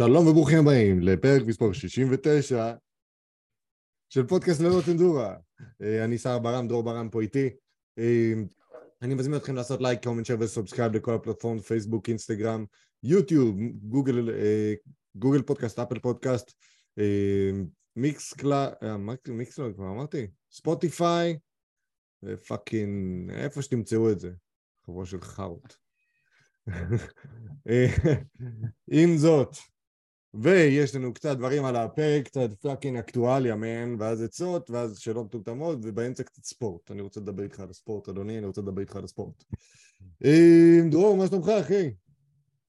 שלום וברוכים הבאים לפרק מספר 69 של פודקאסט ללא צנזורה. אה, אני שר ברם, דרור ברם פה איתי. אה, אני מזמין אתכם לעשות like, comment, share ו subscribe לכל הפלטפורמות, פייסבוק, אינסטגרם, יוטיוב, גוגל, אה, גוגל פודקאסט, אפל פודקאסט, Mixcloud... Mixcloud, כבר אמרתי? ספוטיפיי, fucking... איפה שתמצאו את זה. חבורה של חארות. עם זאת, ויש לנו קצת דברים על הפרק, קצת fucking אקטואליה man, ואז עצות, ואז שאלות מטומטמות, ובאמצע קצת ספורט. אני רוצה לדבר איתך על הספורט, אדוני, אני רוצה לדבר איתך על הספורט. דרור, מה שלומך, אחי?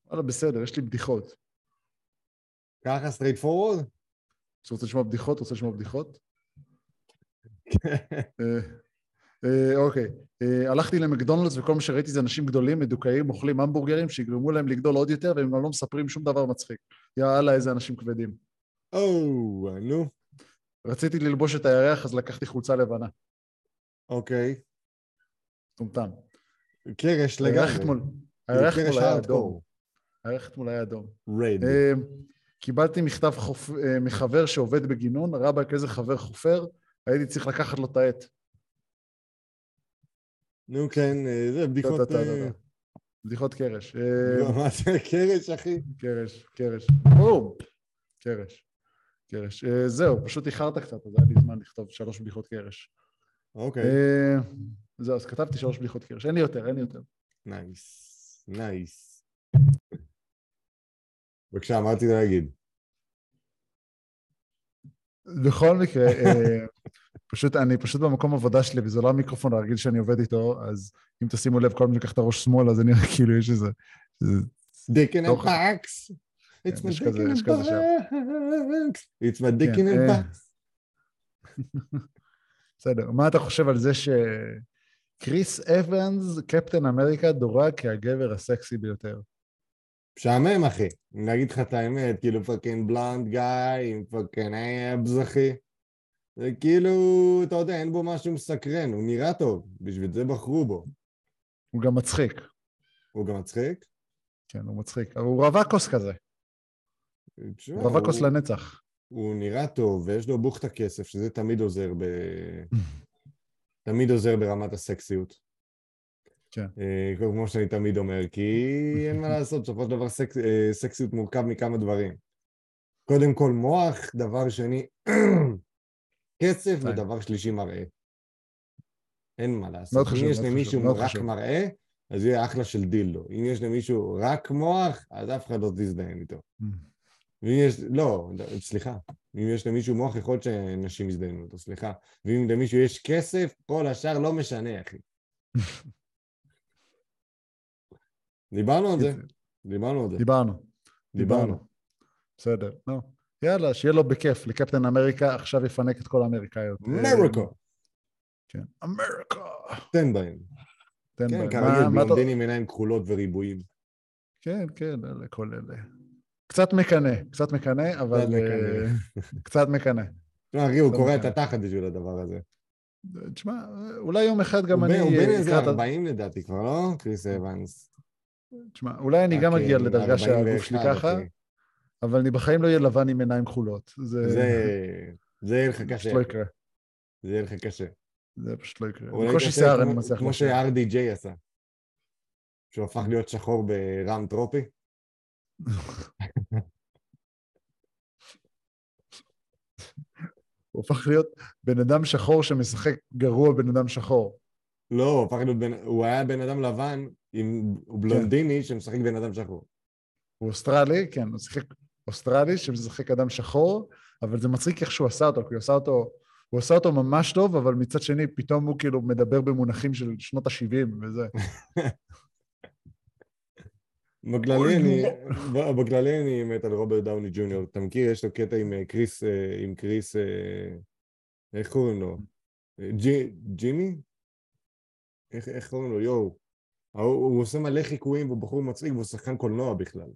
וואלה, בסדר, יש לי בדיחות. ככה straight forward? אתה רוצה לשמוע בדיחות? רוצה לשמוע בדיחות? אה, אה, אוקיי, אה, הלכתי למקדונלדס וכל מה שראיתי זה אנשים גדולים, מדוכאים, אוכלים המבורגרים שיגרמו להם לגדול עוד יותר והם גם לא מספרים שום דבר מצחיק. יאללה, איזה אנשים כבדים. או, נו. רציתי ללבוש את הירח אז לקחתי חולצה לבנה. אוקיי. טומטם. קרש לגמרי. הירח אתמול הירח אתמול היה אדום. הירח אתמול היה אדום. אה, קיבלתי מכתב מחבר שעובד בגינון, רבאק איזה חבר חופר, הייתי צריך לקחת לו את העט. נו כן, אה, זה בדיחות... אה, בדיחות קרש. לא, מה זה קרש, אחי? קרש, קרש. בום! קרש. קרש. אה, זהו, פשוט איחרת קצת, אז היה לי זמן לכתוב שלוש בדיחות קרש. אוקיי. זהו, אז כתבתי שלוש בדיחות קרש. אין לי יותר, אין לי יותר. nice, nice. בבקשה, מה רצית להגיד? בכל מקרה, פשוט, אני פשוט במקום עבודה שלי, וזה לא המיקרופון הרגיל שאני עובד איתו, אז אם תשימו לב, כל מי לקח את הראש שמאל, אז אני נראה כאילו יש איזה... in a box. It's my dick in a box. It's my dick in a box. בסדר, מה אתה חושב על זה שקריס אבנס, קפטן אמריקה, דורג כהגבר הסקסי ביותר? משעמם, אחי. אני אגיד לך את האמת, כאילו fucking blond guy, עם fucking abs, אחי. זה כאילו, אתה יודע, אין בו משהו מסקרן, הוא נראה טוב, בשביל זה בחרו בו. הוא גם מצחיק. הוא גם מצחיק? כן, הוא מצחיק, הוא רווקוס כזה. הוא רווקוס לנצח. הוא נראה טוב, ויש לו בוכטה כסף, שזה תמיד עוזר ב... תמיד עוזר ברמת הסקסיות. כן. אה, כמו שאני תמיד אומר, כי אין מה לעשות, בסופו של דבר סקס, אה, סקסיות מורכב מכמה דברים. קודם כל מוח, דבר שני, כסף, ודבר שלישי מראה. אין מה לעשות. מאוד חשוב, אם יש למישהו רק. מראה, אז יהיה אחלה של דילדו. אם יש למישהו רק מוח, אז אף אחד לא תזדיין איתו. Mm. ואם יש, לא, סליחה, אם יש למישהו מוח, יכול להיות שנשים יזדיינו אותו, סליחה. ואם למישהו יש כסף, כל השאר לא משנה, אחי. דיברנו על זה. דיברנו על זה. דיברנו. דיברנו. בסדר, נו. יאללה, שיהיה לו בכיף. לקפטן אמריקה עכשיו יפנק את כל האמריקאיות. אמריקה. כן, אמריקה. תן בהם. תן כן, בהם. כן, כרגיל, בלונדין עם עיניים כחולות וריבועים. כן, כן, אלה, כל אלה. קצת מקנא, קצת מקנא, אבל... קצת מקנא. תשמע, אחי, הוא קורע את התחת בשביל הדבר הזה. תשמע, אולי יום אחד גם אני... הוא בן איזה 40 לדעתי כבר, לא? קריס אבנס. תשמע, אולי אני גם אגיע לדרגה שהגוף שלי ככה, אבל אני בחיים לא אהיה לבן עם עיניים כחולות. זה... זה יהיה לך קשה. לא יקרה. זה יהיה לך קשה. זה פשוט לא יקרה. בקושי שיער אני מצליח כמו ש-RDJ עשה. שהוא הפך להיות שחור ברם טרופי. הוא הפך להיות בן אדם שחור שמשחק גרוע בן אדם שחור. לא, הוא הפך להיות בן... הוא היה בן אדם לבן עם בלונדיני כן. שמשחק בן אדם שחור. הוא אוסטרלי, כן, הוא שיחק אוסטרלי שמשחק אדם שחור, אבל זה מצחיק איך שהוא עשה אותו, כי הוא עשה אותו, הוא עשה אותו ממש טוב, אבל מצד שני פתאום הוא כאילו מדבר במונחים של שנות ה-70 וזה. בכללי אני, בכללי אני מת על רוברט דאוני ג'וניור. אתה מכיר? יש לו קטע עם אה, קריס, אה, עם קריס, אה, איך קוראים לו? ג'ימי? איך, איך קוראים לו? יואו. הוא, הוא עושה מלא חיקויים והוא בחור מצחיק והוא שחקן קולנוע בכלל.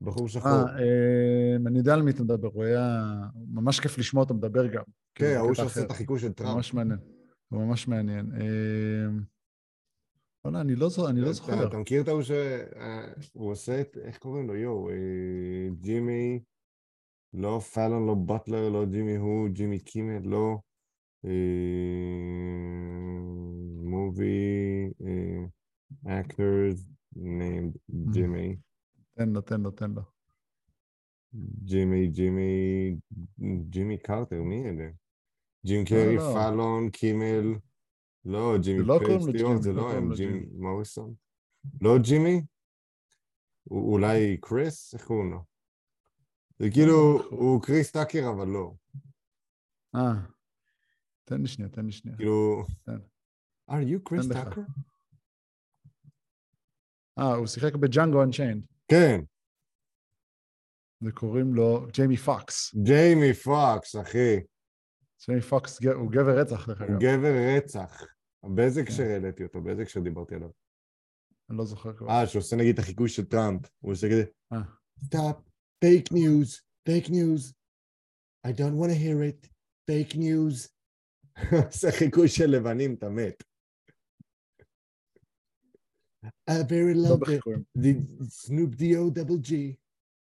בחור שחור. אה, אני יודע על מי אתה מדבר, הוא היה... ממש כיף לשמוע אותו מדבר גם. כן, ההוא שעושה את החיקוי של טראמפ. ממש מעניין. הוא ממש מעניין. וואלה, אני לא לא אתה- זוכר. אתה מכיר את ההוא שהוא עושה את, איך קוראים לו? יואו, אה, ג'ימי, לא פאלון, לא באטלר, לא ג'ימי הוא, ג'ימי קימל, לא. מובי, actors named ג'ימי. תן לו, תן לו, תן לו. ג'ימי, ג'ימי, ג'ימי קרטר, מי אלה? ג'ים קרי, לא. פאלון, קימל, לא, ג'ימי לא פייסטיון, ג'ימי, זה לא לא הם, ג'ים. מוריסון. לא ג'ימי? אולי קריס? איך קוראים לו? זה כאילו, הוא? הוא קריס טאקר, אבל לא. אה, תן לי שנייה, תן לי שנייה. כאילו, כן. are you קריס. טאקר? אה, הוא שיחק בג'אנגו אנצ'יינד, כן, וקוראים לו ג'יימי פוקס. ג'יימי פוקס, אחי. ג'יימי פוקס הוא גבר רצח, דרך הוא אגב. גבר רצח. באיזה כן. הקשר העליתי אותו? באיזה הקשר דיברתי עליו? אני לא זוכר כבר. אה, שעושה נגיד את החיקוי של טראמפ. הוא עושה כזה, אה. Stop, fake news, fake news. I don't want to hear it, fake news. עושה חיקוי של לבנים, אתה מת. I very לא love it. Snoop D-O double G.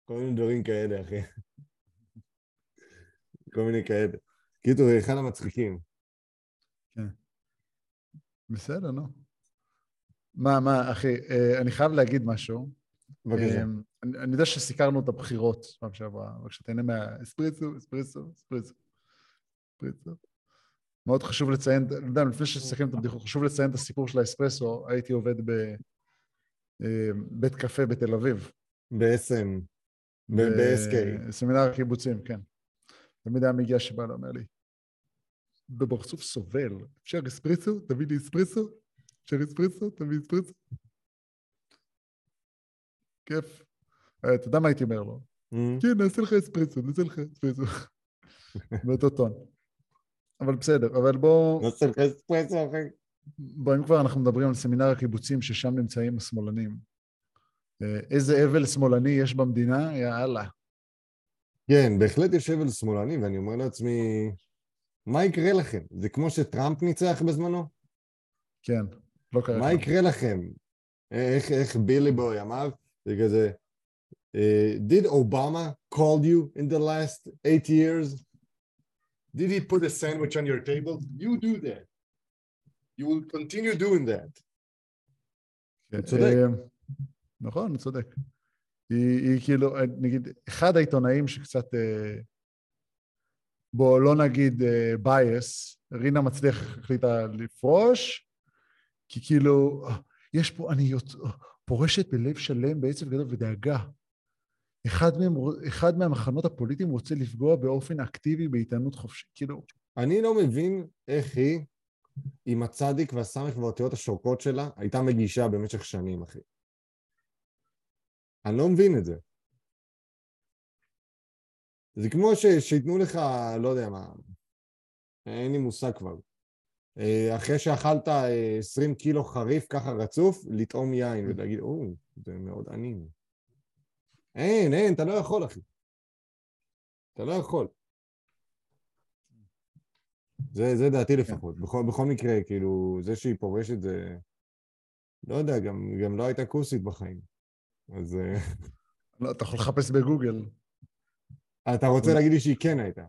כל מיני דברים כאלה, אחי. כל מיני כאלה. קיצור, אחד המצחיקים. בסדר, נו. מה, מה, אחי, אה, אני חייב להגיד משהו. בבקשה. אמ, אני אני יודע שסיקרנו את הבחירות פעם שעברה, אבל כשתהנה מהאספריסו, אספריסו, אספריסו, אספריסו. מאוד חשוב לציין, יודע, לפני שנסכם את הבדיחות, חשוב לציין את הסיפור של האספרסו. הייתי עובד בבית קפה בתל אביב. ב-SM. ב-SK. בסמינר הקיבוצים, כן. תמיד היה מגיע שבא אומר לי, בברסוף סובל, אפשר אספרסו? תביא לי אספרסו? אפשר אספרסו? תביא אספרסו? כיף. אה, אתה יודע מה הייתי אומר לו? Mm. כן, נעשה לך אספרסו, נעשה לך אספרסו. באותו טון. אבל בסדר, אבל בואו, נעשה לך אספרסו, אחי. בוא, אם כבר אנחנו מדברים על סמינר הקיבוצים, ששם נמצאים השמאלנים. אה, איזה אבל שמאלני יש במדינה? יאללה. כן, בהחלט יושב על שמאלני, ואני אומר לעצמי, מה יקרה לכם? זה כמו שטראמפ ניצח בזמנו? כן, לא קרה מה. יקרה לכם? איך, איך בילי בוי אמר? זה כזה, אה, Did Obama call you in the last eight years? Did he put a sandwich on your table? You do that. You will continue doing that. כן, צודק. אה, נכון, צודק. היא, היא כאילו, אה, נגיד, אחד העיתונאים שקצת, אה, בוא לא נגיד בייס, רינה מצליח החליטה לפרוש, כי כאילו, יש פה, אני פורשת בלב שלם בעצב גדול ודאגה. אחד, מהם, אחד מהמחנות הפוליטיים רוצה לפגוע באופן אקטיבי בעיתונות חופשית. כאילו, אני לא מבין איך היא, עם הצדיק והסמך והאותיות השורקות שלה, הייתה מגישה במשך שנים, אחי. אני לא מבין את זה. זה כמו ש, שייתנו לך, לא יודע מה, אין לי מושג כבר. אה, אחרי שאכלת אה, 20 קילו חריף ככה רצוף, לטעום יין ולהגיד, או, זה מאוד ענין. אין, אין, אתה לא יכול, אחי. אתה לא יכול. זה, זה דעתי לפחות. בכל, בכל מקרה, כאילו, זה שהיא פורשת זה... לא יודע, גם, גם לא הייתה כוסית בחיים. אז אה, לא, אתה יכול לחפש בגוגל. אתה רוצה להגיד לי שהיא כן הייתה.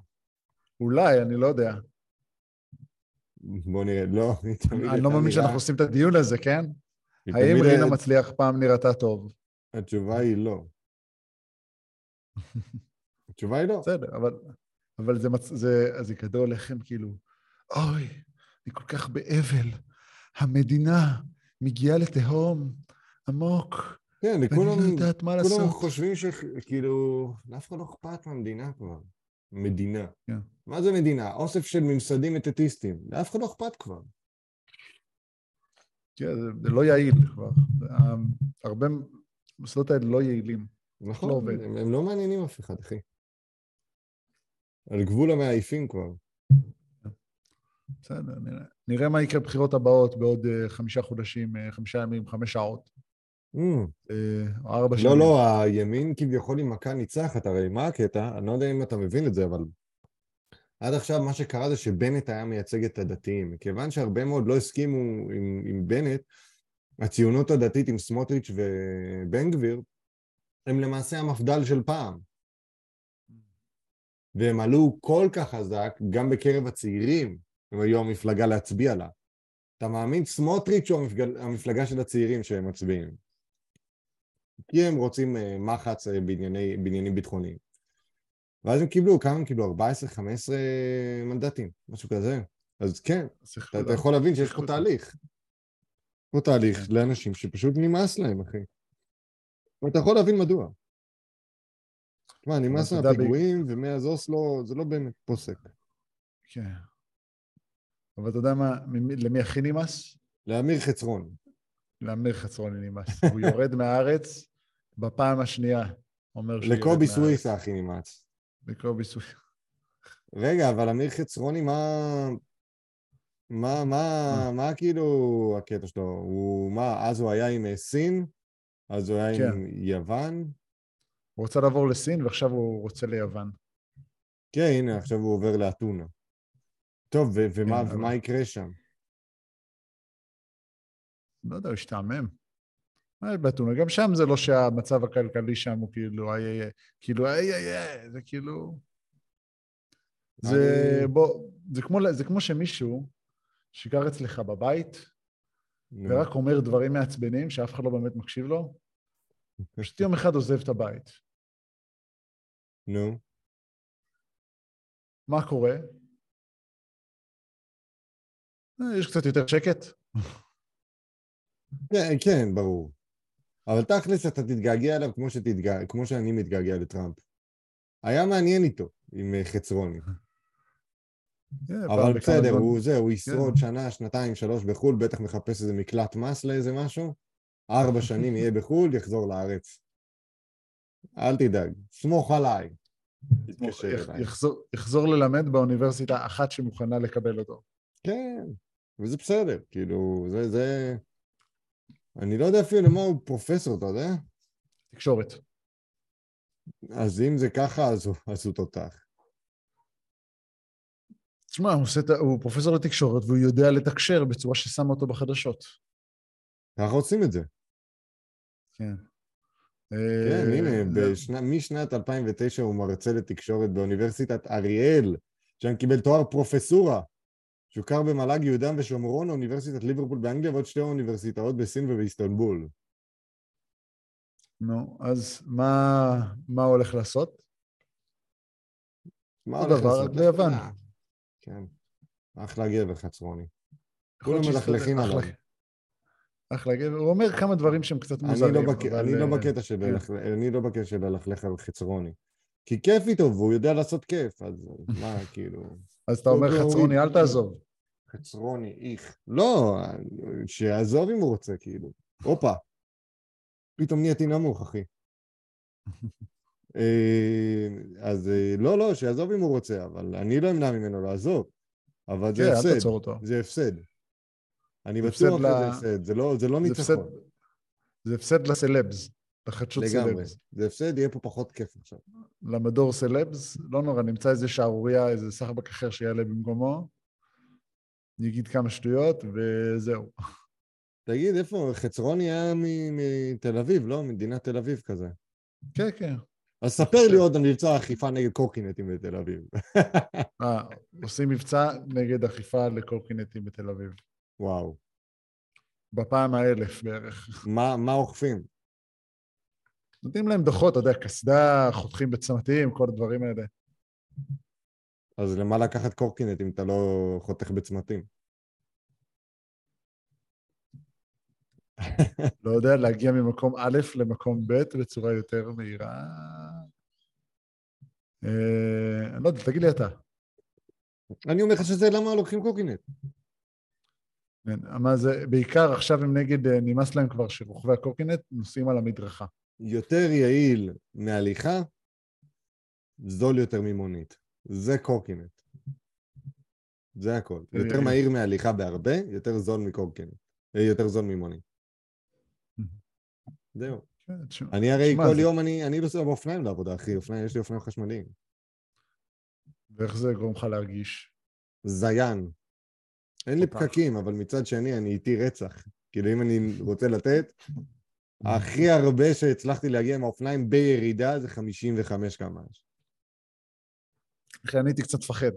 אולי, אני לא יודע. בוא נראה, לא, היא תמיד אני לא מאמין שאנחנו עושים את הדיון הזה, כן? האם רינה היה- מצליח פעם נראתה טוב? התשובה היא לא. התשובה היא לא. בסדר, אבל, אבל זה, מצ... זה, זה גדול לכם כאילו, אוי, אני כל כך באבל. המדינה מגיעה לתהום עמוק, כן, ואני לכולם לא יודעת מה כולם לעשות. חושבים שכאילו, לאף אחד לא אכפת מהמדינה כבר. מדינה. כן. מה זה מדינה? אוסף של ממסדים אטטיסטים. לאף אחד לא אכפת כבר. כן, זה, לא יעיל כבר. ה- הרבה המוסדות האלה לא יעילים. נכון, לא עובד. הם, הם לא מעניינים אף אחד, אחי. על גבול המעייפים כבר. בסדר, נראה. נראה מה יקרה בבחירות הבאות בעוד אה, חמישה חודשים, אה, חמישה ימים, חמש שעות, Mm. אה, ארבע שנים. לא, לא, הימין כביכול עם מכה ניצחת, הרי מה הקטע? אני לא יודע אם אתה מבין את זה, אבל עד עכשיו מה שקרה זה שבנט היה מייצג את הדתיים. מכיוון שהרבה מאוד לא הסכימו עם, עם בנט, הציונות הדתית עם סמוטריץ' ובן גביר, הם למעשה המפד"ל של פעם. והם עלו כל כך חזק, גם בקרב הצעירים, הם היו המפלגה להצביע לה. אתה מאמין? סמוטריץ' הוא המפלג... המפלגה של הצעירים שהם מצביעים. כי הם רוצים uh, מחץ uh, בענייני, בעניינים ביטחוניים. ואז הם קיבלו, כמה הם קיבלו? 14-15 מנדטים, משהו כזה. אז כן, אתה, אתה יכול להבין שיש פה תהליך. פה תהליך כן. לאנשים שפשוט נמאס להם, אחי. ואתה יכול להבין מדוע. תשמע, נמאס מהפיגועים, ומאז אוסלו, זה לא באמת פוסק. כן. אבל אתה יודע מה, למי הכי נמאס? לאמיר חצרון. לאמיר חצרון נמאס. הוא יורד מהארץ בפעם השנייה. אומר שהוא לקובי סוויסה הכי נמאס. לקובי סוויסה. רגע, אבל אמיר חצרוני, מה... מה, מה, מה כאילו הקטע שלו? הוא, מה, אז הוא היה עם אה, סין? אז הוא היה כן. עם יוון? הוא רוצה לעבור לסין ועכשיו הוא רוצה ליוון. כן, הנה, עכשיו הוא עובר לאתונה. טוב, ו- ומה, כן, ומה אבל... יקרה שם? לא יודע, הוא השתעמם. באתונה, גם שם זה לא שהמצב הכלכלי שם הוא כאילו, איי איי כאילו איי איי איי, זה כאילו... זה. בוא, זה כמו, זה כמו שמישהו שגר אצלך בבית, ורק אומר דברים מעצבנים שאף אחד לא באמת מקשיב לו, פשוט יום אחד עוזב את הבית. נו. מה קורה? אה, יש קצת יותר שקט. כן, כן, ברור. אבל תכלס אתה תתגעגע אליו כמו, שתתגע... כמו שאני מתגעגע לטראמפ. היה מעניין איתו עם אה, חצרוני. כן, אבל בסדר, הוא זה, הוא ישרוד כן. שנה, שנתיים, שלוש בחו"ל, בטח מחפש איזה מקלט מס לאיזה משהו, ארבע שנים יהיה בחו"ל, יחזור לארץ. אל תדאג, סמוך עליי. יחזור, יחזור ללמד באוניברסיטה אחת שמוכנה לקבל אותו. כן, וזה בסדר, כאילו, זה, זה... אני לא יודע אפילו למה הוא פרופסור, אתה יודע? תקשורת. אז אם זה ככה, אז הוא, אז הוא תותח. תשמע, הוא, עושה, הוא פרופסור לתקשורת והוא יודע לתקשר בצורה ששמה אותו בחדשות. ככה עושים את זה. כן. כן, הנה, אה, בשנה, משנת 2009 הוא מרצה לתקשורת באוניברסיטת אריאל, שם קיבל תואר פרופסורה, שהוכר במל"ג יהודה ושומרון, אוניברסיטת ליברפול באנגליה ועוד שתי אוניברסיטאות בסין ובאיסטנבול. נו, אז מה, מה הולך לעשות? מה הולך לעשות? ליוון. כן. אחלה גבר חצרוני. כולם מלכלכים עליו. אחלה גבר. הוא אומר כמה דברים שהם קצת מוזרים. אני לא, בק... אני לא אה, בקטע של כן. אני לא בקטע של ללכלך על חצרוני. כי כיף איתו, והוא יודע לעשות כיף, אז מה, כאילו... אז אתה אומר חצרוני, אל תעזוב. חצרוני, איך. לא, שיעזוב אם הוא רוצה, כאילו. הופה. פתאום נהייתי נמוך, אחי. אה, אז אה, לא, לא, שיעזוב אם הוא רוצה, אבל אני לא אמנע ממנו לעזוב. אבל זה הפסד. זה הפסד. אני בטוח שזה הפסד, זה לא, לא ניצחון. זה הפסד לסלבס, לחדשות סלבס. לגמרי. זה הפסד, יהיה פה פחות כיף עכשיו. למדור סלבס, לא נורא, נמצא איזה שערורייה, איזה סחבק אחר שיעלה במקומו, יגיד כמה שטויות, וזהו. תגיד, איפה? חצרוני היה מתל אביב, לא? מדינת תל אביב כזה. כן, כן. אז ספר לי עוד על מבצע אכיפה נגד קורקינטים בתל אביב. אה, עושים מבצע נגד אכיפה לקורקינטים בתל אביב. וואו. בפעם האלף בערך. מה, מה אוכפים? נותנים להם דוחות, אתה יודע, קסדה, חותכים בצמתים, כל הדברים האלה. אז למה לקחת קורקינט אם אתה לא חותך בצמתים? לא יודע, להגיע ממקום א' למקום ב' בצורה יותר מהירה. אה, אני לא יודע, תגיד לי אתה. אני אומר לך שזה למה לוקחים קורקינט. כן, מה זה, בעיקר עכשיו הם נגד, אה, נמאס להם כבר שרוכבי הקורקינט נוסעים על המדרכה. יותר יעיל מהליכה, זול יותר ממונית. זה קורקינט. זה הכל. יותר אה, מהיר מהליכה בהרבה, יותר זול מקורקינט. יותר זול ממונית. זהו. כן, אני הרי כל יום, אני נוסע באופניים לעבודה, אחי, יש לי אופניים חשמליים. ואיך זה גורם לך להרגיש? זיין. אין לי פקקים, אבל מצד שני אני איטי רצח. כאילו, אם אני רוצה לתת, הכי הרבה שהצלחתי להגיע עם האופניים בירידה זה 55 קמ"ש. אחי, אני הייתי קצת מפחד.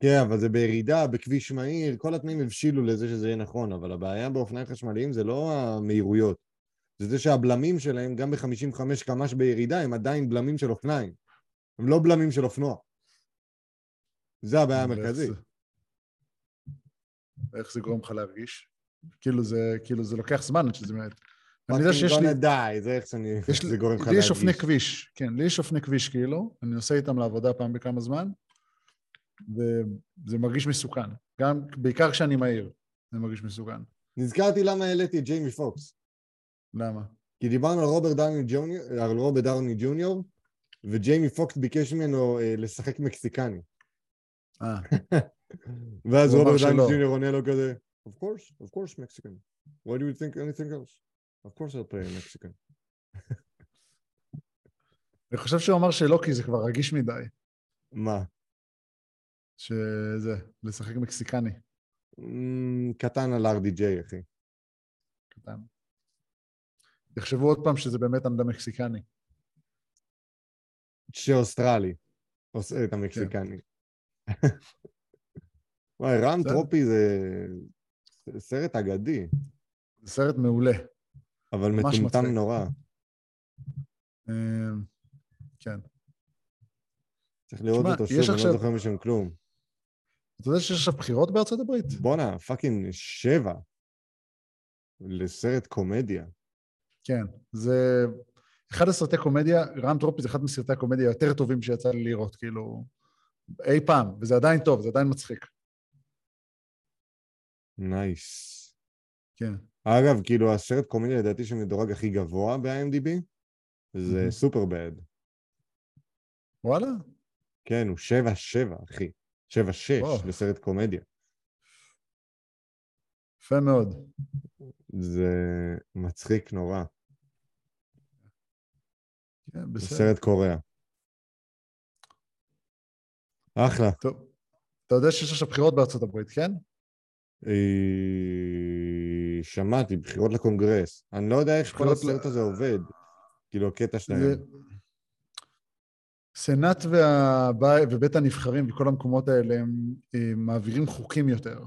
כן, אבל זה בירידה, בכביש מהיר, כל התנאים הבשילו לזה שזה יהיה נכון, אבל הבעיה באופניים חשמליים זה לא המהירויות, זה זה שהבלמים שלהם, גם ב-55 קמ"ש בירידה, הם עדיין בלמים של אופניים. הם לא בלמים של אופנוע. זה הבעיה המרכזית. איך זה גורם לך להרגיש? כאילו זה, כאילו זה לוקח זמן עד שזה באמת. אני יודע שיש לי... די, זה איך שאני... יש זה גורם לך לי יש להרגיש. אופני כביש, כן, לי יש אופני כביש כאילו, אני נוסע איתם לעבודה פעם בכמה זמן, וזה מרגיש מסוכן. גם, בעיקר כשאני מהיר, זה מרגיש מסוכן. נזכרתי למה העליתי את ג'יימי פוקס. למה? כי דיברנו על רוברט דאוני ג'וניור, על רוברט דאוני ג'וניור, וג'יימי פוקס ביקש ממנו אה, לשחק מקסיקני. אה, ואז רוברט דאוני. ג'וניור עונה לו כזה, of course, of course Mexican. Why do you think anything else? Of course I'll play Mexican. אני חושב שהוא אמר שלא, כי זה כבר רגיש מדי, מה? שזה, לשחק מקסיקני, Mm, קטן על RDJ, אחי. קטן. יחשבו עוד פעם שזה באמת אדם מקסיקני. שאוסטרלי עושה את המקסיקני. וואי, רם. טרופי זה סרט אגדי, זה סרט מעולה. אבל מטומטם. נורא. אה, כן. צריך לראות אותו שוב, אני לא זוכר משם כלום. אתה יודע שיש עכשיו בחירות בארצות הברית? בואנה, fucking שבע. לסרט קומדיה. כן. זה אחד הסרטי קומדיה, רעם טרופי זה אחד מסרטי הקומדיה היותר טובים שיצא לי לראות, כאילו, אי פעם, וזה עדיין טוב, זה עדיין מצחיק. nice. כן. אגב, כאילו, הסרט קומדיה לדעתי שמדורג הכי גבוה ב-IMDb זה מהמם. סופר בד. וואלה? כן, הוא שבע שבע, אחי. שבע שש וואו. לסרט קומדיה. יפה מאוד. זה מצחיק נורא. כן, בסדר. סרט קוריאה. אחלה. טוב. אתה יודע שיש עכשיו בחירות בארצות הברית, כן? אה, שמעתי, בחירות לקונגרס. אני לא יודע איך כל הסרט הזה עובד. כאילו, הקטע. שלהם. סנאט. ובית הנבחרים וכל המקומות האלה הם, הם מעבירים חוקים יותר,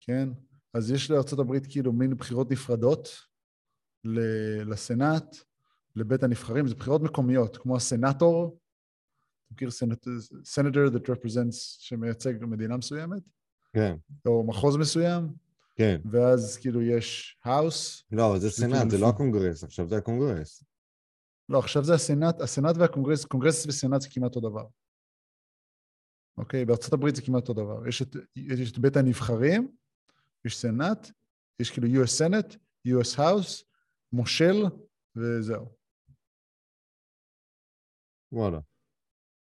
כן? אז יש לארה"ב כאילו מין בחירות נפרדות לסנאט, לבית הנבחרים, זה בחירות מקומיות, כמו הסנאטור, אתה מכיר סנט... Senator that represents, שמייצג מדינה מסוימת, כן, או מחוז מסוים, כן. ואז כאילו יש House, לא, זה סנאט, כאילו זה לא הקונגרס, עכשיו זה הקונגרס. לא, עכשיו זה הסנאט, הסנאט והקונגרס, קונגרס וסנאט זה כמעט אותו דבר. אוקיי? בארצות הברית זה כמעט אותו דבר. יש את, יש את בית הנבחרים, יש סנאט, יש כאילו US Senate, US House, מושל, וזהו. וואלה.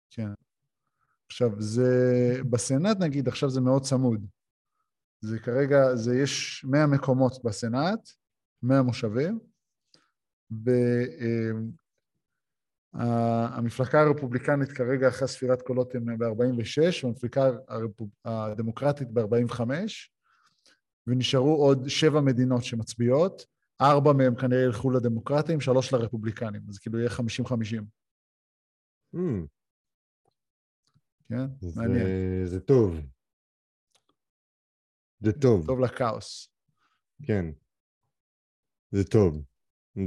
כן. עכשיו, זה, בסנאט נגיד, עכשיו זה מאוד צמוד. זה כרגע, זה יש 100 מקומות בסנאט, 100 מושבים, והמפלגה הרפובליקנית כרגע אחרי ספירת קולות הם ב-46, והמפלגה הרפוב... הדמוקרטית ב-45, ונשארו עוד שבע מדינות שמצביעות, ארבע מהם כנראה ילכו לדמוקרטים, שלוש לרפובליקנים, אז כאילו יהיה 50-50, Mm, כן? זה- מעניין. זה טוב. זה טוב, טוב לכאוס. כן. זה טוב.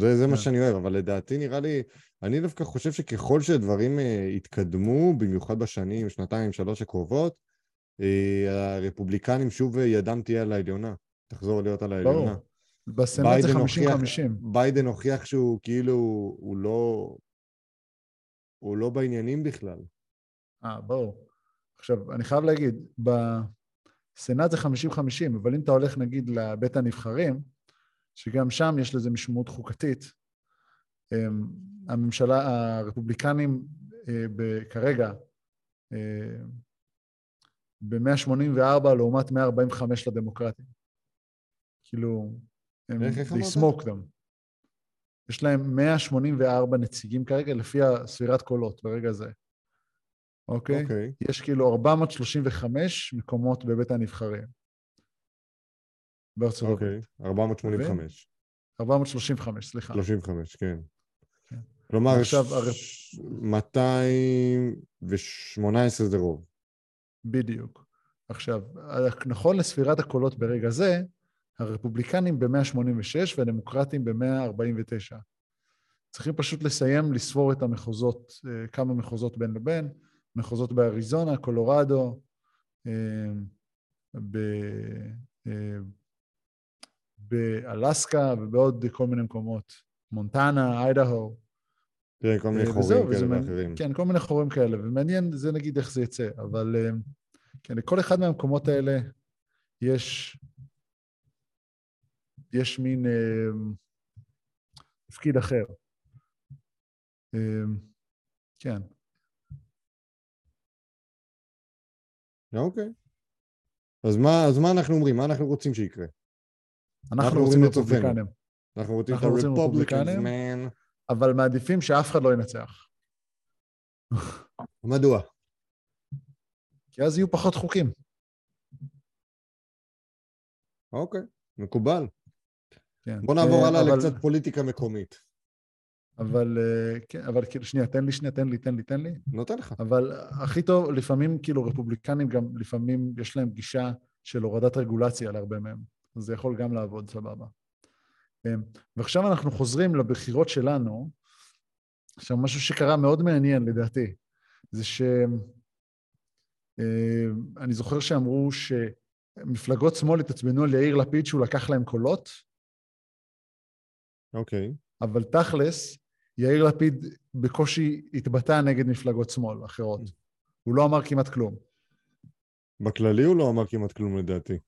זה, זה מה כן. שאני אוהב, אבל לדעתי נראה לי, אני דווקא חושב שככל שהדברים אה, יתקדמו, במיוחד בשנים, שנתיים, שלוש הקרובות, אה, הרפובליקנים שוב אה, ידם תהיה על העליונה. תחזור להיות על העליונה. ברור. בסנאט זה ביידן הוכיח- 50-50. ביידן הוכיח שהוא כאילו, הוא לא... הוא לא בעניינים בכלל. אה, ברור. עכשיו, אני חייב להגיד, בסנאט זה 50-50, אבל אם אתה הולך נגיד לבית הנבחרים, שגם שם יש לזה משמעות חוקתית, אמ, הממשלה, הרפובליקנים אה, כרגע אה, ב-184 לעומת 145 לדמוקרטים. כאילו, הם, they smoke them. יש להם 184 נציגים כרגע לפי הספירת קולות ברגע זה. אוקיי? אוקיי. יש כאילו 435 מקומות בבית הנבחרים. בארצות אוקיי, הברית. 485. 435, סליחה. 35, כן. כן. כלומר, עכשיו, ש- הר- 218 זה רוב. בדיוק. עכשיו, נכון לספירת הקולות ברגע זה, הרפובליקנים ב-186 והדמוקרטים ב-149. צריכים פשוט לסיים לספור את המחוזות, אה, כמה מחוזות בין לבין, מחוזות באריזונה, קולורדו, אה, ב- אה, באלסקה ובעוד כל מיני מקומות, מונטנה, איידהו. תראה, כל מיני חורים כאלה ואחרים. כן, כל מיני חורים כאלה, ומעניין זה נגיד איך זה יצא, אבל כן, לכל אחד מהמקומות האלה יש, יש מין אה, תפקיד אחר. אה, כן, אוקיי. אז מה, אז מה אנחנו אומרים? מה אנחנו רוצים שיקרה? אנחנו רוצים. רפובליקנים, אנחנו רוצים את אנחנו רוצים ה-Republicans, רפובליקנים. man. אבל מעדיפים שאף אחד לא ינצח, מדוע? כי אז יהיו פחות חוקים. אוקיי, מקובל. כן. בוא נעבור אה, הלאה אבל- לקצת פוליטיקה מקומית. אבל, אה, כן, אבל כאילו, שנייה, תן לי, שנייה, תן לי, תן לי, תן לי. נותן לך. אבל הכי טוב, לפעמים כאילו רפובליקנים גם, לפעמים יש להם גישה של הורדת רגולציה להרבה מהם. אז זה יכול גם לעבוד סבבה. אמ, ועכשיו אנחנו חוזרים לבחירות שלנו. עכשיו, משהו שקרה מאוד מעניין לדעתי, זה שאני זוכר שאמרו שמפלגות שמאל התעצבנו על יאיר לפיד שהוא לקח להם קולות, אוקיי. אבל תכלס, יאיר לפיד בקושי התבטא נגד מפלגות שמאל אחרות. הוא לא אמר כמעט כלום. בכללי הוא לא אמר כמעט כלום לדעתי.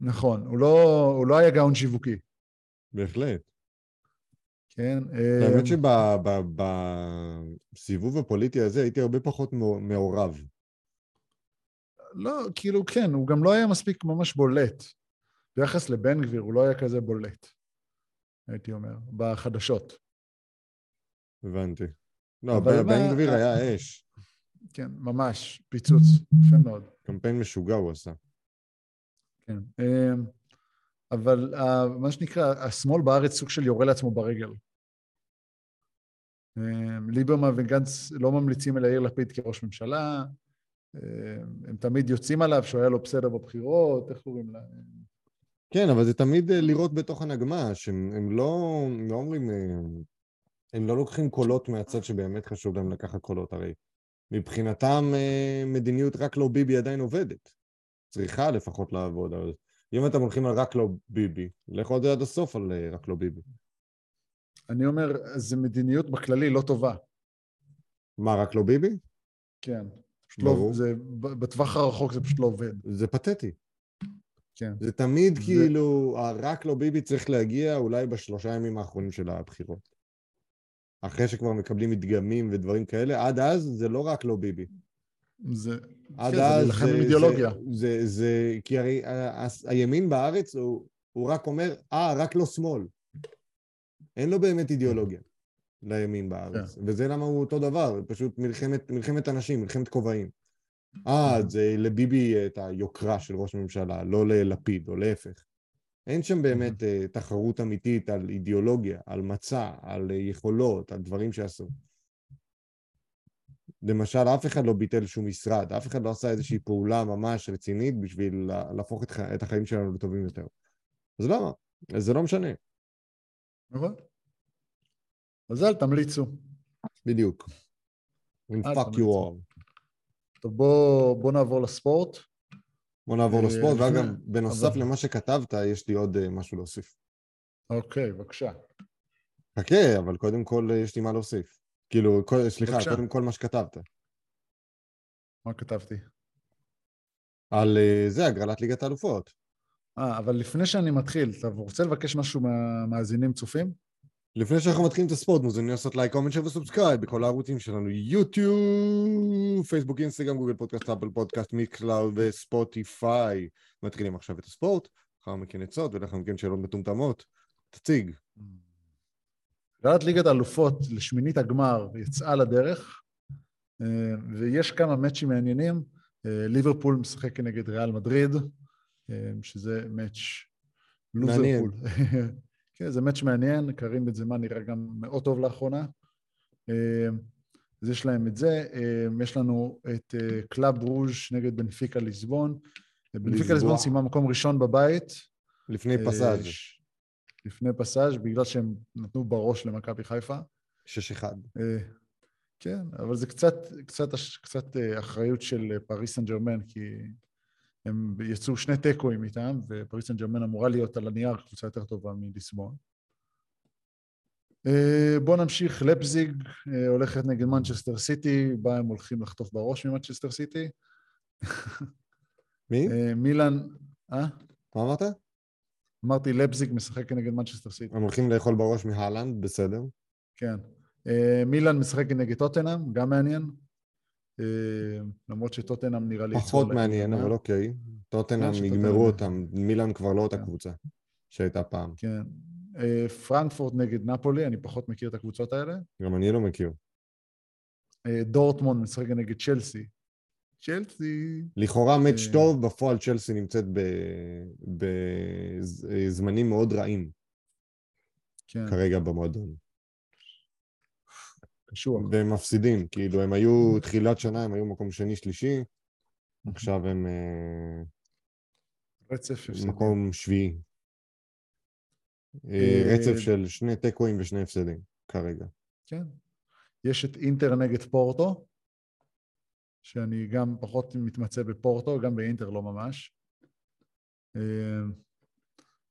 נכון, הוא לא, הוא לא היה גאון שיווקי, בהחלט. כן? האמת אמ, שבסיבוב הפוליטי הזה הייתי הרבה פחות מעו- מעורב. לא, כאילו, כן, הוא גם לא היה מספיק ממש בולט. ביחס לבן גביר, הוא לא היה כזה בולט, הייתי אומר, בחדשות. הבנתי. לא, בן גביר היה אש. כן, ממש, פיצוץ, יפה מאוד. קמפיין משוגע הוא עשה. כן. אמ, אבל ה- מה שנקרא, השמאל בארץ סוג של יורה לעצמו ברגל. אמ, ליברמן וגנץ לא ממליצים על יאיר לפיד כראש ממשלה, אמ, הם תמיד יוצאים עליו שהוא היה לו בסדר בבחירות, איך קוראים לה? כן, אבל זה תמיד אה, לראות בתוך הנגמ"ש, הם, הם לא, הם לא אומרים, אה, הם לא לוקחים קולות מהצד שבאמת חשוב להם לקחת קולות, הרי מבחינתם אה, מדיניות רק לא ביבי עדיין עובדת. צריכה לפחות לעבוד, אבל אם אתם הולכים על רק לא ביבי, לכו על זה עד הסוף על רק לא ביבי. אני אומר, זו מדיניות בכללי לא טובה. מה, רק לא ביבי? כן. פשוט. לא, זה, בטווח הרחוק זה פשוט לא עובד. זה פתטי. כן. זה תמיד זה- כאילו, רק לא ביבי צריך להגיע אולי בשלושה ימים האחרונים של הבחירות. אחרי שכבר מקבלים מדגמים ודברים כאלה, עד אז זה לא רק לא ביבי. זה, עד כן, זה אז להילחם עם אידיאולוגיה. זה, זה, זה, כי הרי ה- ה- הימין בארץ הוא, הוא רק אומר, אה, רק לא שמאל. אין לו באמת אידיאולוגיה לימין בארץ. כן. וזה למה הוא אותו דבר, פשוט מלחמת, מלחמת אנשים, מלחמת כובעים. אה, זה לביבי את היוקרה של ראש ממשלה, לא ללפיד, או להפך. אין שם באמת uh, תחרות אמיתית על אידיאולוגיה, על מצע, על uh, יכולות, על דברים שעשו. למשל, אף אחד לא ביטל שום משרד, אף אחד לא עשה איזושהי פעולה ממש רצינית בשביל לה- להפוך את. את החיים שלנו לטובים יותר. אז למה? אז זה לא משנה. נכון? אז אל תמליצו. בדיוק. And אל fuck you all. טוב, בוא, בוא נעבור לספורט. בוא נעבור אה, לספורט, ואגב, בנוסף אבל- למה שכתבת, יש לי עוד אה, משהו להוסיף. אוקיי, בבקשה. חכה, אבל קודם כל אה, יש לי מה להוסיף. כאילו, סליחה, בבקשה. קודם כל מה שכתבת. מה כתבתי? על אה, זה, הגרלת ליגת האלופות. אה, אבל לפני שאני מתחיל, אתה רוצה לבקש משהו מהמאזינים צופים? לפני שאנחנו מתחילים את הספורט, מוזמנים לעשות לייק, comment, שב ו subscribe בכל הערוצים שלנו, יוטיוב, פייסבוק, אינסטגרם, גוגל פודקאסט, אפל פודקאסט, Mixcloud וספוטיפיי. מתחילים עכשיו את הספורט, לאחר מכן עצות ולאחר מכן שאלות מטומטמות. תציג. הגרלת ליגת האלופות לשמינית הגמר יצאה לדרך, אה, ויש כמה מאצ'ים מעניינים. אה, ליברפול משחק נגד ריאל מדריד, אה, שזה match סופר מעניין. פול. כן, זה match מעניין, קרים בנזמה נראה גם מאוד טוב לאחרונה. אה, אז יש להם את זה. אה, יש לנו את אה, קלאב ברוז' נגד בנפיקה ליסבון. בנפיקה ליסבון. סיימה מקום ראשון בבית. לפני פסאז' לפני פסאז', בגלל שהם נתנו בראש למכבי חיפה. 6-1. אה, כן, אבל זה קצת, קצת, קצת אחריות של פריס סן ג'רמן, כי הם יצאו שני תיקו איתם, ופריס סן ג'רמן אמורה להיות על הנייר קבוצה יותר טובה מליסבון. אה, בואו נמשיך, לייפציג אה, הולכת נגד מנצ'סטר סיטי, בה הם הולכים לחטוף בראש ממנצ'סטר סיטי. מי? אה, מילאן, אה? מה אמרת? אמרתי לפזיג משחק נגד מנצ'סטר סיטי, הם הולכים לאכול בראש מהלנד, בסדר. כן. מילאן משחק נגד טוטנאם, גם מעניין. אה, למרות שטוטנאם נראה לי... פחות מעניין. אבל אוקיי. טוטנאם יגמרו אותם, מילאן כבר לא אותה כן. קבוצה שהייתה פעם. כן. אה, פרנקפורט נגד נפולי, אני פחות מכיר את הקבוצות האלה. גם אני לא מכיר. אה, דורטמונד משחק נגד צ'לסי. צ'לסי. לכאורה מאץ' אה. טוב, בפועל צ'לסי נמצאת בזמנים מאוד רעים כן, כרגע במועדון. קשוח. והם מפסידים, כאילו הם היו, תחילת שנה הם היו מקום שני שלישי, עכשיו הם אה, רצף הפסדים. מקום שביעי. אה, אה, רצף של שני תיקואים ושני הפסדים כרגע. כן. יש את אינטר נגד פורטו, שאני גם פחות מתמצא בפורטו, גם באינטר לא ממש.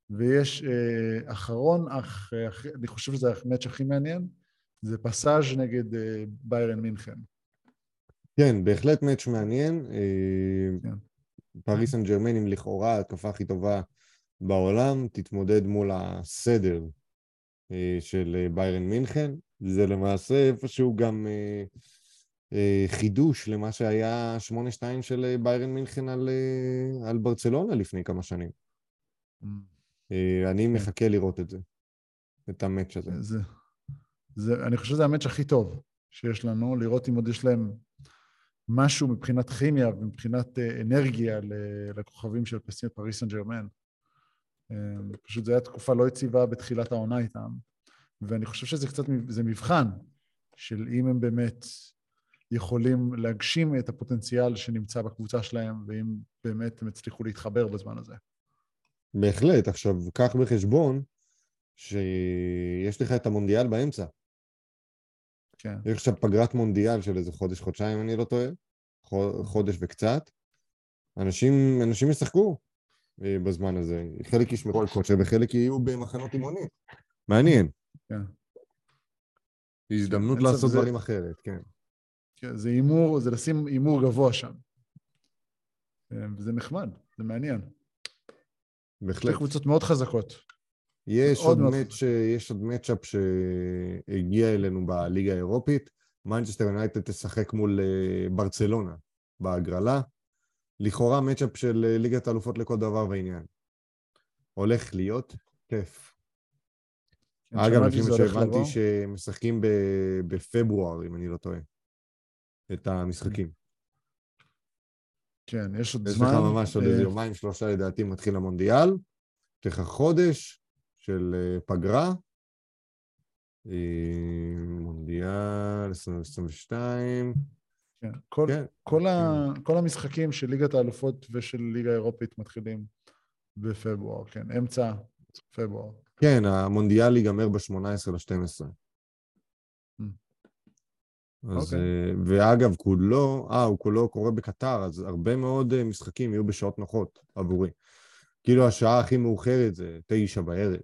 ויש אחרון, אך אני חושב שזה המאץ' הכי מעניין, זה פסאז' נגד אה, ביירן מינכן. כן, בהחלט מאץ' מעניין. אה, כן. פריס סן ג'רמן עם לכאורה ההתקפה הכי טובה בעולם, תתמודד מול הסדר אה, של ביירן מינכן. זה למעשה איפשהו גם חידוש למה שהיה 8-2 של ביירן מינכן על, על ברצלונה לפני כמה שנים. אה, אני מחכה לראות את זה, את המאץ' הזה. זה, זה, אני חושב שזה המאץ' הכי טוב שיש לנו, לראות אם עוד יש להם משהו מבחינת כימיה ומבחינת אה, אנרגיה לכוכבים של פסים פריס סן ג'רמן. אה, פשוט זו הייתה תקופה לא יציבה בתחילת העונה איתם, ואני חושב שזה קצת, זה מבחן של אם הם באמת יכולים להגשים את הפוטנציאל שנמצא בקבוצה שלהם, ואם באמת הם הצליחו להתחבר בזמן הזה. בהחלט. עכשיו, קח בחשבון שיש לך את המונדיאל באמצע. כן, יש עכשיו פגרת מונדיאל של איזה חודש, חודשיים, אני לא טועה. חו- חודש וקצת. אנשים, אנשים ישחקו אה, בזמן הזה. חלק ישמרו על כושר וחלק יהיו במחנות אימונים. מעניין. כן. הזדמנות לעשות זה- דברים אחרת, כן. כן, זה הימור, זה לשים הימור גבוה שם. אה, וזה נחמד, זה מעניין. שתי בהחלט. קבוצות מאוד חזקות. יש מאוד עוד מאץ', יש עוד מאצ'אפ שהגיע אלינו בליגה האירופית. מנצ'סטר יונייטד תשחק מול אה, ברצלונה בהגרלה. לכאורה מאצ'אפ של אה, ליגת האלופות לכל דבר ועניין. הולך להיות כיף. כן, אגב, לפי מה שהבנתי. שמשחקים בפברואר, אם אני לא טועה, את המשחקים. כן, יש עוד יש זמן. לך ממש עוד אה, איזה יומיים, שלושה לדעתי מתחיל המונדיאל. יש לך חודש של אה, פגרה. אה, מונדיאל 2022. כן. כל, כן, כל, ה, כל המשחקים של ליגת האלופות ושל ליגה האירופית מתחילים בפברואר, כן, אמצע פברואר. כן, המונדיאל ייגמר ב-18 ל-12. Mm. אז, אוקיי. אה, ואגב, כולו, אה, הוא כולו קורה בקטר, אז הרבה מאוד משחקים יהיו בשעות נוחות עבורי. כאילו השעה הכי מאוחרת זה תשע בערב.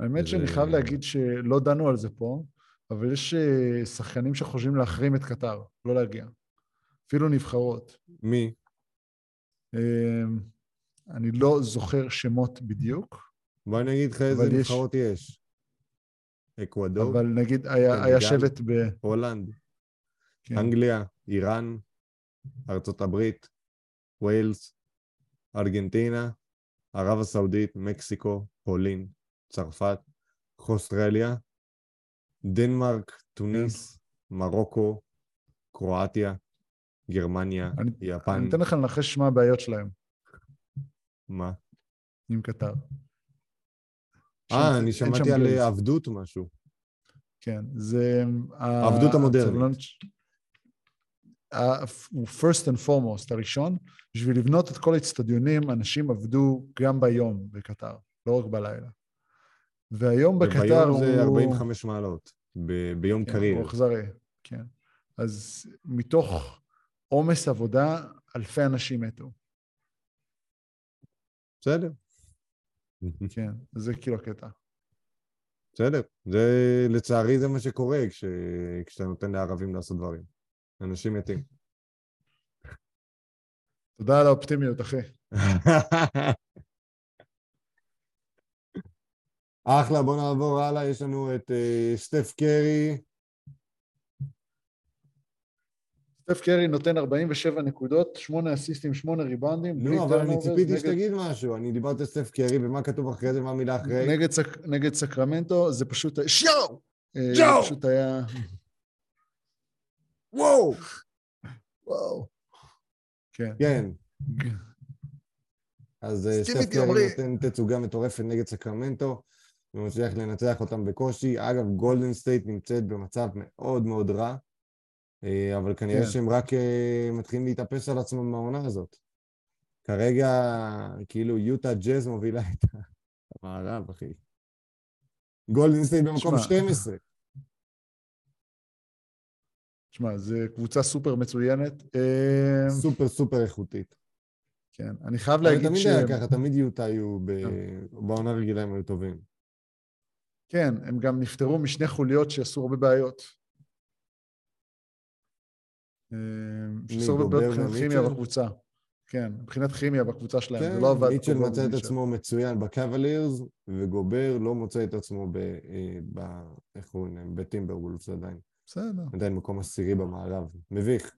האמת שאני חייב להגיד שלא דנו על זה פה, אבל יש אה, שחקנים שחושבים להחרים את קטר, לא להגיע. אפילו נבחרות. מי? אה, אני לא זוכר שמות בדיוק, בוא אני אגיד לך איזה יש- נבחרות יש. אקוודור, אבל נגיד היה. שלט ב... הולנד, כן, אנגליה, איראן, ארצות הברית, ווילס, ארגנטינה, ערב הסעודית, מקסיקו, פולין, צרפת, אוסטרליה, דנמרק, טוניס, מרוקו, קרואטיה, גרמניה, אני- יפן, אני אתן לך לנחש מה הבעיות שלהם. מה? עם קטר. אה, אני שמעתי על. אה, עבדות משהו. כן, זה... העבדות המודרנית. הצוללן ש- ה- הוא first and foremost, הראשון, בשביל לבנות את כל האצטדיונים, אנשים עבדו גם ביום בקטר, לא רק בלילה. והיום בקטר וביום הוא... זה 45 מעלות, ב- ביום כן, קריר. הוא אכזרי, כן. אז מתוך עומס עבודה, אלפי אנשים מתו. בסדר. כן, זה כאילו הקטע. בסדר. זה, לצערי זה מה שקורה כש, כשאתה נותן לערבים לעשות דברים. אנשים מתים. תודה על האופטימיות, אחי. אחלה, בוא נעבור הלאה, יש לנו את uh, סטף קרי, סטף קרי נותן 47 נקודות, 8 אסיסטים, 8 ריבאונדים, בלי נו, אבל אני ציפיתי נגד- שתגיד משהו, אני דיברתי על סטף קרי, ומה כתוב אחרי זה, מה המילה אחרי? נגד, סק, נגד סקרמנטו, זה פשוט... שואו! אה, שואו! פשוט היה... וואו! וואו. כן. כן, אז אה, סטף קרי. נותן תצוגה מטורפת נגד סקרמנטו, ומצליח לנצח אותם בקושי. אגב, גולדן סטייט נמצאת במצב מאוד מאוד רע, אה, אבל כנראה כן. שהם רק אה, מתחילים להתאפס על עצמם מהעונה הזאת. כרגע, כאילו, יוטה ג'אז מובילה את המערב, אחי. גולדן סטייט במקום שמע. 12. תשמע, זו קבוצה סופר מצוינת. אה, סופר סופר איכותית. כן, אני חייב להגיד תמיד ש... היה ככה, תמיד יוטה היו, כן. בעונה רגילה הם היו טובים. כן, הם גם נפטרו משני חוליות שעשו הרבה בעיות. אה, שעשו הרבה בעיות מבחינת? כימיה בקבוצה. כן, מבחינת כימיה בקבוצה שלהם, כן, זה לא עבד. מיטשל טוב מצא את. עצמו מצוין בקוולירס, וגובר לא מוצא את עצמו ב... אה, ב איך קוראים להם? בטימבר וולפס עדיין. בסדר. עדיין מקום עשירי במערב. מביך.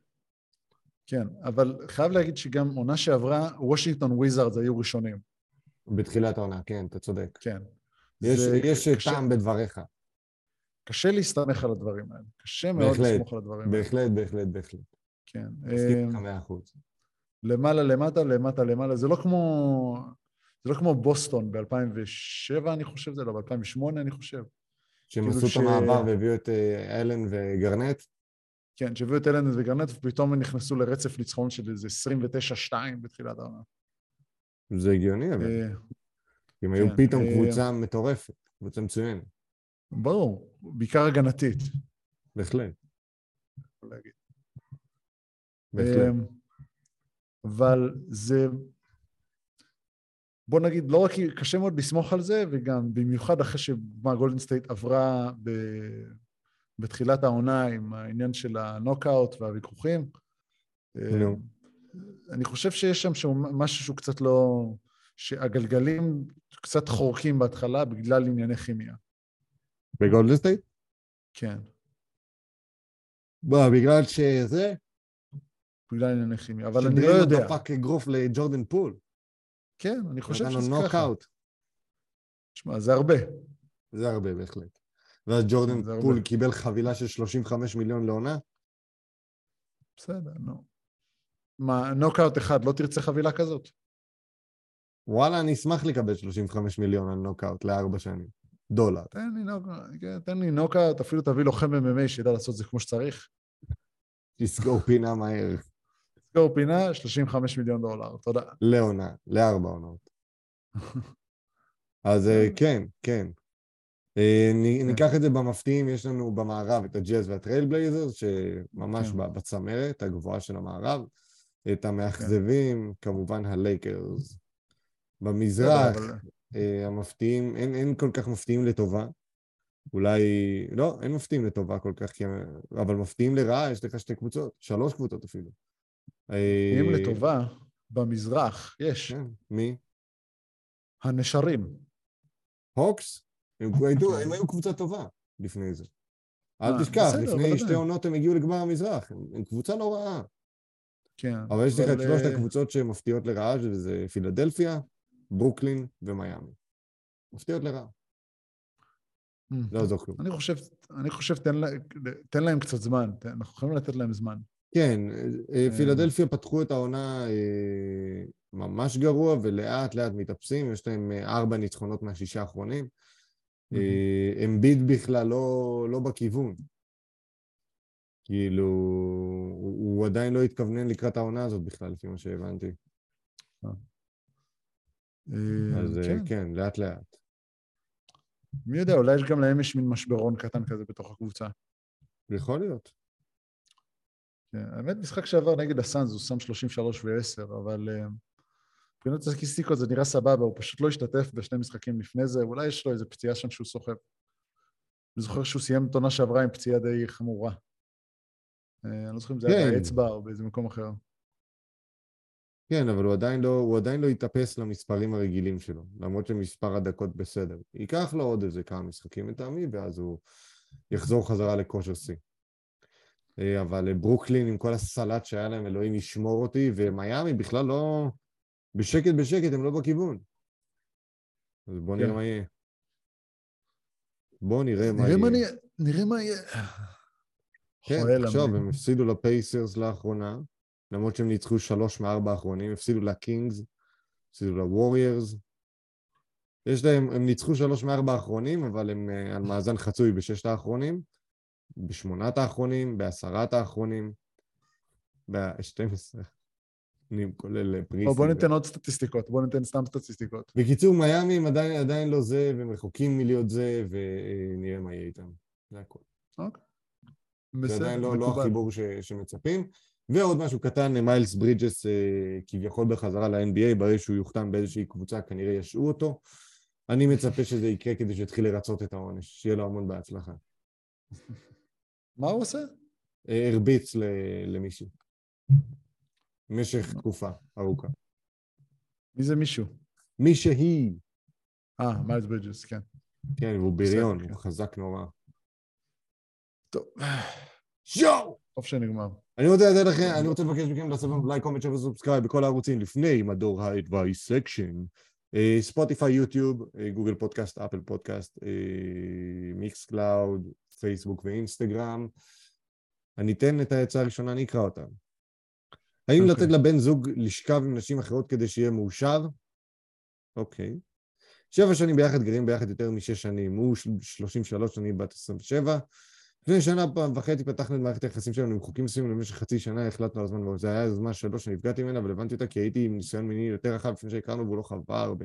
כן, אבל חייב להגיד שגם עונה שעברה, וושינגטון וויזארדס היו ראשונים. בתחילת העונה, כן, אתה צודק. כן. יש, זה יש קשה- טעם בדבריך. קשה להסתמך על הדברים האלה. קשה מאוד בהחלט, לסמוך על הדברים האלה. בהחלט, בהחלט, בהחלט. כן. מסכים אה, איתך מאה אחוז. למעלה, למטה, למטה, למעלה. זה לא כמו... זה לא כמו בוסטון ב-2007, אני חושב, זה לא, ב-2008, אני חושב. שהם כאילו עשו את המעבר והביאו את אה, אלן וגרנט. כן, שהביאו את אלן וגרנט, ופתאום הם נכנסו לרצף ניצחון של איזה 29-2 בתחילת העונה. זה הגיוני, אבל. אה, הם היו כן, פתאום אה, קבוצה מטורפת, קבוצה מצוינת. ברור, בעיקר הגנתית, בהחלט. בהחלט. אמ, אבל זה... בוא נגיד, לא רק כי קשה מאוד לסמוך על זה, וגם במיוחד אחרי שמה גולדן סטייט עברה ב... בתחילת העונה עם העניין של הנוקאוט והוויכוחים. נו. אמ, אני חושב שיש שם משהו שהוא קצת לא... שהגלגלים קצת חורקים בהתחלה בגלל ענייני כימיה. בגולדן סטייט? כן, בוא, בגלל שזה... בגלל ענייני כימיה, אבל אני לא יודע. דפק אגרוף לג'ורדן פול. כן, אני חושב שזה ככה. נוקאוט. שמע, זה הרבה. זה הרבה בהחלט. ואז ג'ורדן זה הרבה. פול קיבל חבילה של 35 מיליון לעונה? בסדר, נו. מה, נוקאוט אחד, לא תרצה חבילה כזאת? וואלה, אני אשמח לקבל 35 מיליון על נוקאוט לארבע שנים. דולר. תן לי נוקאוט, כן, תן לי נוקאוט, אפילו תביא לוחם MMA שידע לעשות את זה כמו שצריך. תסגור פינה מהר. סגור פינה, 35 מיליון דולר, תודה. לעונה, לארבע עונות. אז אה, כן, כן. אה, כן. ניקח את זה במפתיעים, יש לנו במערב את הג'אז והטרייל בלייזרס, שממש כן. בצמרת הגבוהה של המערב. את המאכזבים, כמובן הלייקרס. במזרח, אה, המפתיעים, אין, אין כל כך מפתיעים לטובה. אולי, לא, אין מפתיעים לטובה כל כך, כי, אבל מפתיעים לרעה, יש לך שתי קבוצות, שלוש קבוצות אפילו. אה, אם לטובה, במזרח יש כן, מי? הנשרים. הוקס? הם, היו, הם היו קבוצה טובה לפני זה. אל אה, תשכח, לפני שתי. עונות הם הגיעו לגמר המזרח, הם, הם קבוצה לא רעה. כן. אבל יש לך את שלושת הקבוצות שמפתיעות לרעה, שזה פילדלפיה, ברוקלין ומיאמי. מפתיעות לרעה, אמ, לא יעזור כלום. אני חושב, אני חושב, תן, לה, תן להם קצת זמן, אנחנו יכולים לתת להם זמן. כן, אה, פילדלפיה פתחו את העונה אה, ממש גרוע, ולאט לאט מתאפסים, יש להם אה, ארבע ניצחונות מהשישה האחרונים. אה, אמביד בכלל לא, לא בכיוון. כאילו, הוא עדיין לא התכוונן לקראת העונה הזאת בכלל, לפי מה שהבנתי. אה, אז אה, כן. כן, לאט לאט. מי יודע, אולי יש גם להם יש מין משברון קטן כזה בתוך הקבוצה. יכול להיות. כן, האמת, משחק שעבר נגד הסאנז, הוא שם 33 ו-10, אבל אה, מבחינת הסטטיסטיקות זה נראה סבבה, הוא פשוט לא השתתף בשני משחקים לפני זה, אולי יש לו איזה פציעה שם שהוא סוחב. אני זוכר שהוא סיים את עונה שעברה עם פציעה די חמורה. אה, אני לא זוכר אם זה היה כן. באצבע או באיזה מקום אחר. כן, אבל הוא עדיין לא, הוא עדיין לא יתאפס למספרים הרגילים שלו, למרות שמספר הדקות בסדר. ייקח לו עוד איזה כמה משחקים לטעמי, ואז הוא יחזור חזרה לכושר שיא. אה, אבל ברוקלין עם כל הסלט שהיה להם, אלוהים ישמור אותי, ומיאמי בכלל לא... בשקט בשקט, הם לא בכיוון. אז בוא נראה כן. מה יהיה. בוא נראה מה נראה יהיה. מה נהיה- נראה מה יהיה. כן, עכשיו. הם הפסידו לפייסרס לאחרונה, למרות שהם ניצחו שלוש מארבע האחרונים, הפסידו לקינגס, הפסידו לווריירס. יש להם, הם ניצחו שלוש מארבע האחרונים, אבל הם אה, על מאזן חצוי בששת האחרונים, בשמונת האחרונים, בעשרת האחרונים, ב-12, כולל פריסים. בוא בוא ניתן עוד סטטיסטיקות, בוא ניתן סתם סטטיסטיקות. בקיצור, מיאמי הם עדיין, עדיין לא זה, והם רחוקים מלהיות זה, ונראה מה יהיה איתם. זה הכול. אוקיי. זה עדיין לא, לא. החיבור ש, שמצפים. ועוד משהו קטן, מיילס ברידג'ס אה, כביכול בחזרה ל-NBA, ברגע שהוא יוחתם באיזושהי קבוצה, כנראה ישעו אותו. אני מצפה שזה יקרה כדי שיתחיל לרצות את העונש, שיהיה לו המון בהצלחה. מה הוא עושה? אה, הרביץ למישהו. במשך תקופה ארוכה. מי זה מישהו? מי שהיא, אה, מיילס ברידג'ס, כן. כן, והוא בריון, כן. הוא חזק נורא. טוב, show! טוב שנגמר. אני רוצה לתת לכם, אני רוצה לבקש מכם לעשות לנו like, comment, share, subscribe בכל הערוצים לפני מדור ה-advice section. ספוטיפיי, יוטיוב, Google Podcast, Apple Podcast, Mixcloud, פייסבוק ואינסטגרם. אני אתן את העצה הראשונה, אני אקרא אותה. האם אוקיי. לתת לבן זוג לשכב עם נשים אחרות כדי שיהיה מאושר? אוקיי. שבע שנים ביחד, גרים ביחד יותר משש שנים. הוא של- 33 שנים, בת 27. לפני שנה פעם וחצי פתחנו את מערכת היחסים שלנו עם חוקים מסוימים למשך חצי שנה, החלטנו על הזמן, זה היה יוזמה שלו שנפגעתי ממנה, אבל הבנתי אותה כי הייתי עם ניסיון מיני יותר רחב לפני שהכרנו והוא לא חווה הרבה.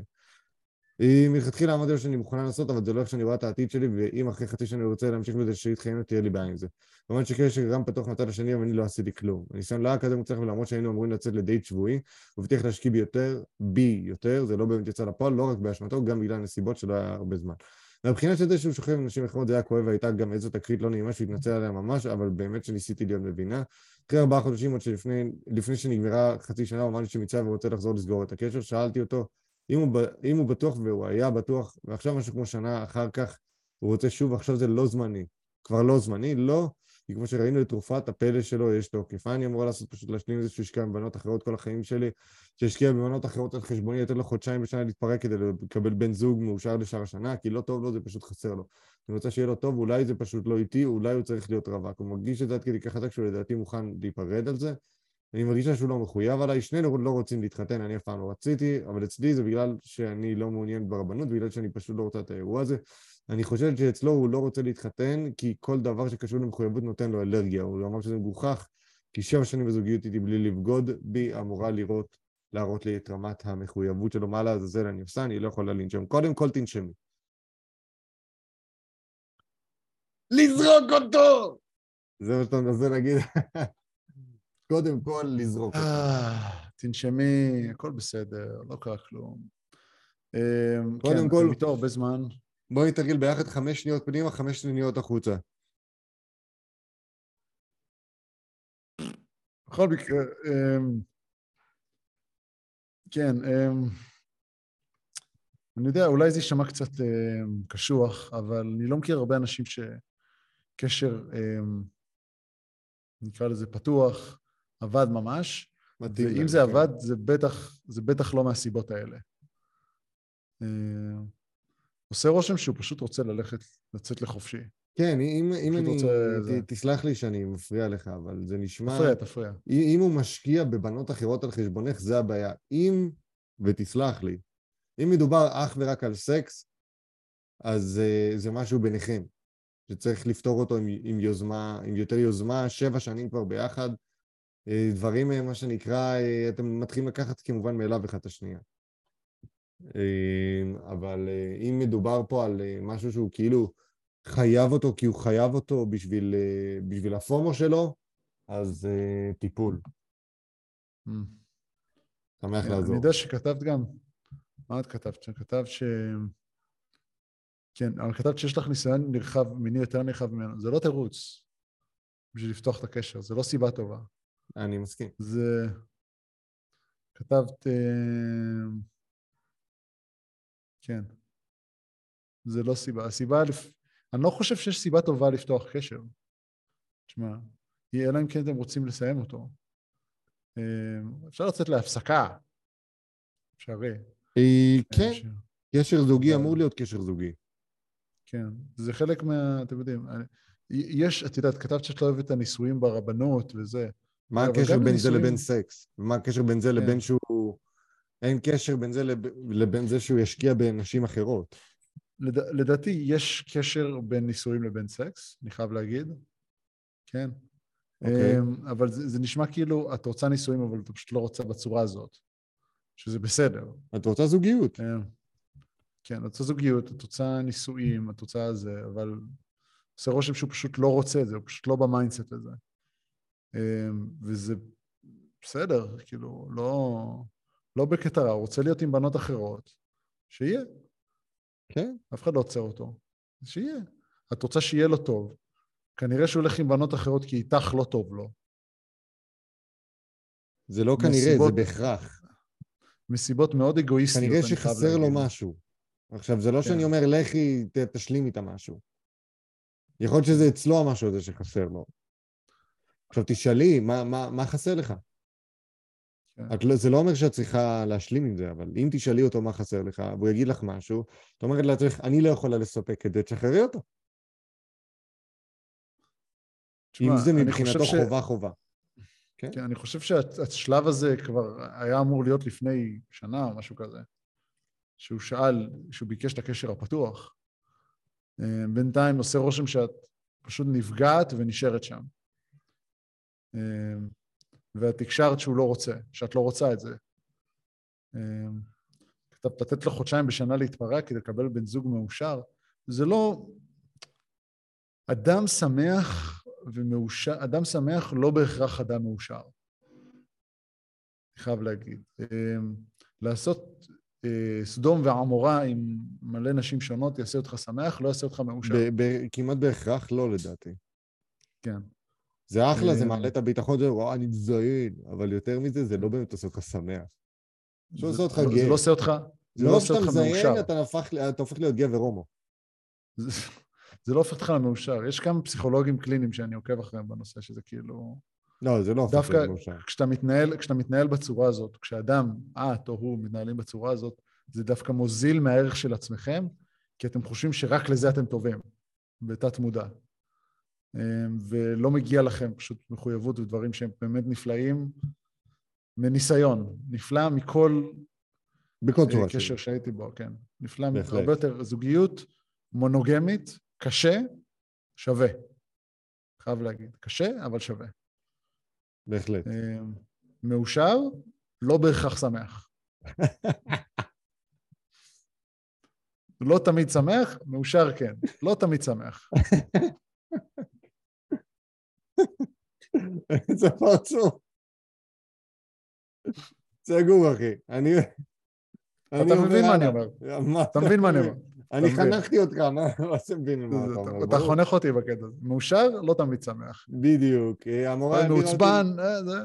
היא מלכתחילה אמרתי לו שאני מוכנה לעשות, אבל זה לא איך שאני רואה את העתיד שלי, ואם אחרי חצי שנה אני רוצה להמשיך בזה שיהיה חיים, תהיה לי בעיה עם זה. כמובן שקשר גם פתוח מהצד השני, אבל אני לא עשיתי כלום. הניסיון לא היה כזה מוצלח, ולמרות שהיינו אמורים לצאת לדייט שבועי, הוא הבטיח להשקיע בי יותר, בי יותר, זה לא באמת יצא לפועל, לא רק באשמתו, גם בגלל נסיבות שלא היה הרבה זמן. מהבחינה של זה שהוא שוכב עם נשים אחרות זה היה כואב והייתה גם איזו תקרית לא נעימה שהוא התנצל עליה ממש, אבל באמת שניסיתי להיות מבינה. אחרי ארבעה חודשים, עוד שלפני לפני שנגמרה חצי שנה, הוא אמר לי שמצווה ורוצה לחזור לסגור את הקשר, שאלתי אותו אם הוא, אם הוא בטוח והוא היה בטוח, ועכשיו משהו כמו שנה אחר כך הוא רוצה שוב, עכשיו זה לא זמני. כבר לא זמני, לא, כי כמו שראינו לתרופת הפלא שלו יש תוקף. מה אני אמור לעשות? פשוט להשלים עם זה שהוא השקיע בבנות אחרות כל החיים שלי, שהשקיע בבנות אחרות על חשבוני, לתת לו חודשיים בשנה להתפרק כדי לקבל בן זוג מאושר לשאר השנה, כי לא טוב לו, זה פשוט חסר לו. אני רוצה שיהיה לו טוב, אולי זה פשוט לא איטי, אולי הוא צריך להיות רווק. הוא מרגיש את זה עד כדי כך חזק שהוא לדעתי מוכן להיפרד על זה. אני מרגישה שהוא לא מחויב עליי, שנינו לא רוצים להתחתן, אני אף פעם לא רציתי, אבל אצלי זה בגלל שאני לא מעוניין ברבנות, בגלל שאני פשוט לא רוצה את האירוע הזה. אני חושבת שאצלו הוא לא רוצה להתחתן, כי כל דבר שקשור למחויבות נותן לו אלרגיה. הוא אמר שזה מגוחך, כי שבע שנים בזוגיות איתי בלי לבגוד בי אמורה לראות, להראות לי את רמת המחויבות שלו. מה לעזאזל אני עושה? אני לא יכולה לנשום. קודם כל תנשמי. לזרוק אותו! זה מה שאתה מנסה להגיד. קודם כל לזרוק אותו. אה, תנשמי, הכל בסדר, לא קרה כלום. אמ, קודם כן, כל- אתם איתו הרבה זמן. בואי נתרגל ביחד חמש שניות פנימה, חמש שניות החוצה. בכל מקרה, אמ, כן, אמ, אני יודע, אולי זה יישמע קצת אמ, קשוח, אבל אני לא מכיר הרבה אנשים שקשר, נקרא לזה פתוח, עבד ממש, מתאים ואם זה כן. עבד, זה בטח, זה בטח לא מהסיבות האלה. עושה רושם שהוא פשוט רוצה ללכת, לצאת לחופשי. כן, אם, אם אני... רוצה ת. תסלח לי שאני מפריע לך, אבל זה נשמע... תפריע, תפריע. אם הוא משקיע בבנות אחרות על חשבונך, זה הבעיה. אם, ותסלח לי, אם מדובר אך ורק על סקס, אז uh, זה משהו ביניכם, שצריך לפתור אותו עם, עם יוזמה, עם יותר יוזמה, שבע שנים כבר ביחד. Uh, דברים, uh, מה שנקרא, אתם מתחילים לקחת כמובן מאליו אחד את השנייה. Uh, אבל uh, אם מדובר פה על uh, משהו שהוא כאילו חייב אותו כי הוא חייב אותו בשביל, בשביל הפומו שלו, אז טיפול. Mm. שמח אני לעזור. יודע שכתבת גם, מה את כתבת? כתבת ש... כן, אבל כתבת שיש לך ניסיון נרחב, מיני יותר נרחב ממנו. זה לא תירוץ בשביל לפתוח את הקשר, זה לא סיבה טובה. אני מסכים. זה... כתבת... אה, כן. זה לא סיבה. הסיבה... לפ... אני לא חושב שיש סיבה טובה לפתוח קשר. תשמע, אלא אם כן אתם רוצים לסיים אותו. אה, אפשר לצאת להפסקה. אפשרי. אה, כן, ש- קשר זוגי אבל- אמור להיות קשר זוגי. כן, זה חלק מה... אתם יודעים, אני- יש, את יודעת, כתבת שאת לא אוהבת את הנישואים ברבנות וזה. מה הקשר בין זה לבין סקס? ומה הקשר בין זה כן. לבין שהוא... אין קשר בין זה לב- לבין זה שהוא ישקיע בנשים אחרות. לד... לדעתי יש קשר בין נישואים לבין סקס, אני חייב להגיד. כן. אוקיי. אמ, אבל זה, זה נשמע כאילו את רוצה נישואים, אבל את פשוט לא רוצה בצורה הזאת, שזה בסדר. את רוצה זוגיות. אמ, כן, את רוצה זוגיות, את רוצה נישואים, את רוצה זה, אבל עושה רושם שהוא פשוט לא רוצה את זה, הוא פשוט לא ב mindset הזה. אמ, וזה בסדר, כאילו, לא, לא בקטע רע, הוא רוצה להיות עם בנות אחרות, שיהיה. כן. אף אחד לא עוצר אותו. שיהיה. את רוצה שיהיה לו טוב. כנראה שהוא הולך עם בנות אחרות כי איתך לא טוב לו. זה לא כנראה, זה מסיבות- בהכרח. מסיבות מאוד אגואיסטיות, כנראה שחסר לו. משהו. עכשיו, זה לא כן. שאני אומר, לכי, ת- תשלים איתה משהו. יכול להיות שזה אצלו המשהו הזה שחסר לו. עכשיו, תשאלי, מה, מה, מה חסר לך? כן. את לא, זה לא אומר שאת צריכה להשלים עם זה, אבל אם תשאלי אותו מה חסר לך, והוא יגיד לך משהו, את אומרת לעצמך, אני לא יכולה לספק זה, תשחררי אותו. תשמע, אם זה מבחינתו ש- חובה חובה. כן, אני חושב שהשלב הזה כבר היה אמור להיות לפני שנה או משהו כזה. שהוא שאל, שהוא ביקש את הקשר הפתוח. אה, בינתיים עושה רושם שאת פשוט נפגעת ונשארת שם. ואת הקשרת שהוא לא רוצה, שאת לא רוצה את זה. אה, כתבת לתת לו חודשיים בשנה להתפרע כדי לקבל בן זוג מאושר, זה לא... אדם שמח ומאושר, אדם שמח לא בהכרח אדם מאושר. אני חייב להגיד. אה, לעשות אה, סדום ועמורה עם מלא נשים שונות יעשה אותך שמח, לא יעשה אותך מאושר. ב- ב- כמעט בהכרח לא, לדעתי. כן. זה אחלה, זה אה, מעלה את הביטחון, זה וואו, אני מזיין, אבל יותר מזה, זה לא באמת עושה אותך שמח. זה עושה אותך לא- גאה. זה לא עושה אותך, זה לא מרוב עושה שאתה אותך מזיין, מאושר. אתה הופך- אתה הופך להיות גבר הומו. זה- לא הופך אותך למאושר. יש כמה פסיכולוגים קליניים שאני עוקב אחריהם בנושא, שזה כאילו... לא, זה לא הופך דווקא להיות מאושר. מתנהל, כשאתה מתנהל בצורה הזאת, כשאדם, את או הוא, מתנהלים בצורה הזאת, זה דווקא מוזיל מהערך של עצמכם, כי אתם חושבים שרק לזה אתם טובים, בתת מודע. אמ, ולא מגיע לכם פשוט מחויבות ודברים שהם באמת נפלאים מניסיון. נפלא מכל בכל אה, צורה קשר שהיא. שהייתי בו, כן. נפלא, בהחלט. הרבה יותר זוגיות מונוגמית, קשה, שווה. חייב להגיד, קשה, אבל שווה. בהחלט. אה, מאושר, לא בהכרח שמח. לא תמיד שמח, מאושר כן. לא תמיד שמח. איזה פרצוף. סגור, אחי. אני... אתה מבין מה אני. אומר. אתה מבין מה אני אומר. אני. חנכתי אותך, מה אתה מבין מה אתה אומר? אתה. חונך אותי בקטע הזה. מאושר, לא תמיד שמח. בדיוק. אה, המורה העבירה אותי... מעוצבן, אה, זה...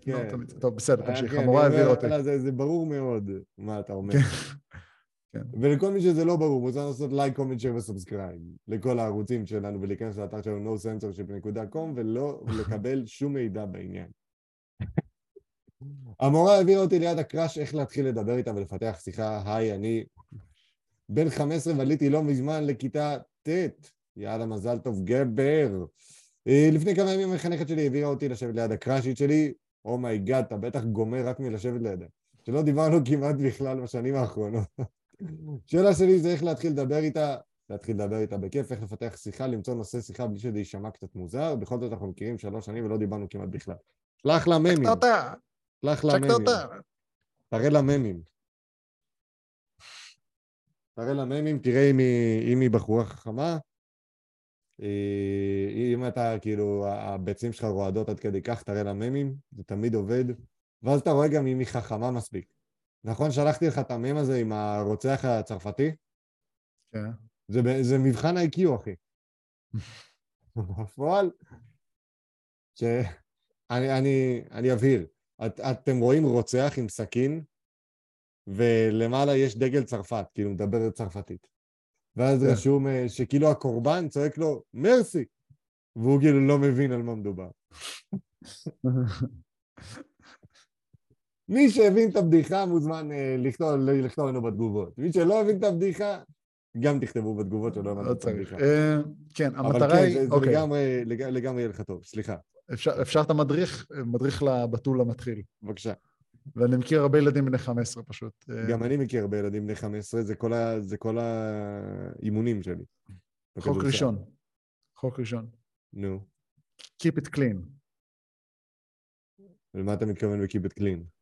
כן. לא תמיד. טוב, בסדר, תמשיך. כן, המורה העבירה אותי. זה- זה ברור מאוד מה אתה אומר. כן. ולכל מי שזה לא ברור, מוזמן לעשות like, comment, share ו subscribe לכל הערוצים שלנו ולהיכנס לאתר שלנו nocensorship.com ולא לקבל שום מידע בעניין. המורה העבירה אותי ליד ה crush, איך להתחיל לדבר איתה ולפתח שיחה, היי, אני בן 15 ועליתי לא מזמן לכיתה ט', יאללה, מזל טוב, גבר. אה, לפני כמה ימים המחנכת שלי העבירה אותי לשבת ליד ה crushית שלי. oh my god, אתה בטח גומר רק מלשבת לידה. שלא דיברנו כמעט בכלל בשנים האחרונות. שאלה שלי זה איך להתחיל לדבר איתה, להתחיל לדבר איתה בכיף, איך לפתח שיחה, למצוא נושא שיחה בלי שזה יישמע קצת מוזר. בכל זאת אנחנו מכירים שלוש שנים ולא דיברנו כמעט בכלל. שלח לה ממים. שלח לה ממים. תראה לה ממים. תראה לה ממים, תראה אם היא, אם היא בחורה חכמה. אה, אם אתה, כאילו, הביצים שלך רועדות עד כדי כך, תראה לה ממים, זה תמיד עובד. ואז אתה רואה גם אם היא חכמה מספיק. נכון, שלחתי לך את המם הזה עם הרוצח הצרפתי? כן. זה, זה מבחן ה-IQ, אחי. בפועל, שאני אני, אני אבהיר. את, אתם רואים רוצח עם סכין, ולמעלה יש דגל צרפת, כאילו מדבר צרפתית. ואז כן. רשום אה, שכאילו הקורבן צועק לו, מרסי! והוא כאילו לא מבין על מה מדובר. מי שהבין את הבדיחה מוזמן אה, לכתוב, לנו בתגובות. מי שלא הבין את הבדיחה, גם תכתבו בתגובות שלא הבנתם לא את. הבדיחה. אה, כן, אבל המטרה כן, היא... זה, זה אוקיי, לגמרי, לג- לגמרי יהיה לך טוב, סליחה, אפשר- את המדריך, מדריך לבתול המתחיל. בבקשה. ואני מכיר הרבה ילדים בני 15 פשוט. אה, גם אני מכיר הרבה ילדים בני 15, זה כל, האימונים שלי. חוק. ראשון. חוק ראשון. נו, Keep it clean. למה אתה מתכוון ב-Keep it clean?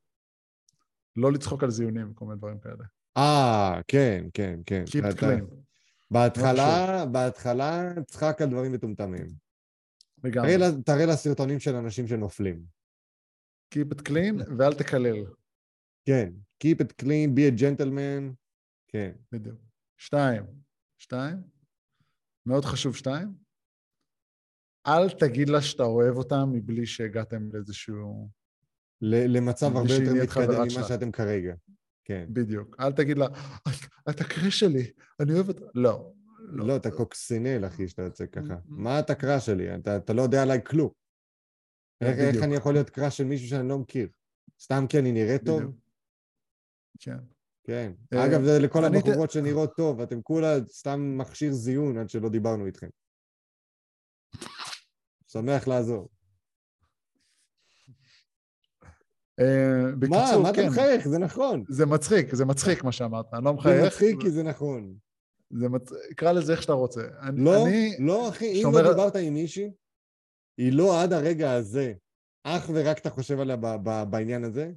לא לצחוק על זיונים וכל מיני דברים כאלה. אה, כן, כן, כן. Keep clean. בהתחלה, בהתחלה, צחק על דברים מטומטמים. לגמרי. תראה לה- תראה לה סרטונים של אנשים שנופלים. Keep it clean ואל תקלל. כן, Keep it clean, be a gentleman. כן. בדיוק. שתיים. שתיים. מאוד חשוב שתיים. אל תגיד לה שאתה אוהב אותה מבלי שהגעתם לאיזשהו... למצב הרבה יותר מתקדם ממה. שאתם כרגע. כן. בדיוק. אל תגיד לה, "את- את הקרש שלי, אני אוהב אותה. לא. לא, אתה קוקסינל, אחי, שאתה יוצא ככה. מה אתה קראש שלי? אתה אתה לא יודע עליי כלום. איך איך. אני יכול להיות קראש של מישהו שאני לא מכיר? סתם כי אני נראה טוב? כן. כן. אה, אגב, זה לכל הבחורות שנראות טוב, אתם כולה סתם מכשיר זיון עד שלא דיברנו איתכם. שמח לעזור. אה, מה, בקיצור, מה אתה כן. מחייך? זה נכון. זה מצחיק, זה מצחיק מה שאמרת. אני לא זה מחייך. מצחיק כי זה נכון. זה מצ... קרא לזה איך שאתה רוצה. אני, לא, אני... לא, אחי, אם שומר- לא דיברת עם מישהי, היא לא עד הרגע הזה, אך ורק אתה חושב עליה ב- ב- בעניין הזה,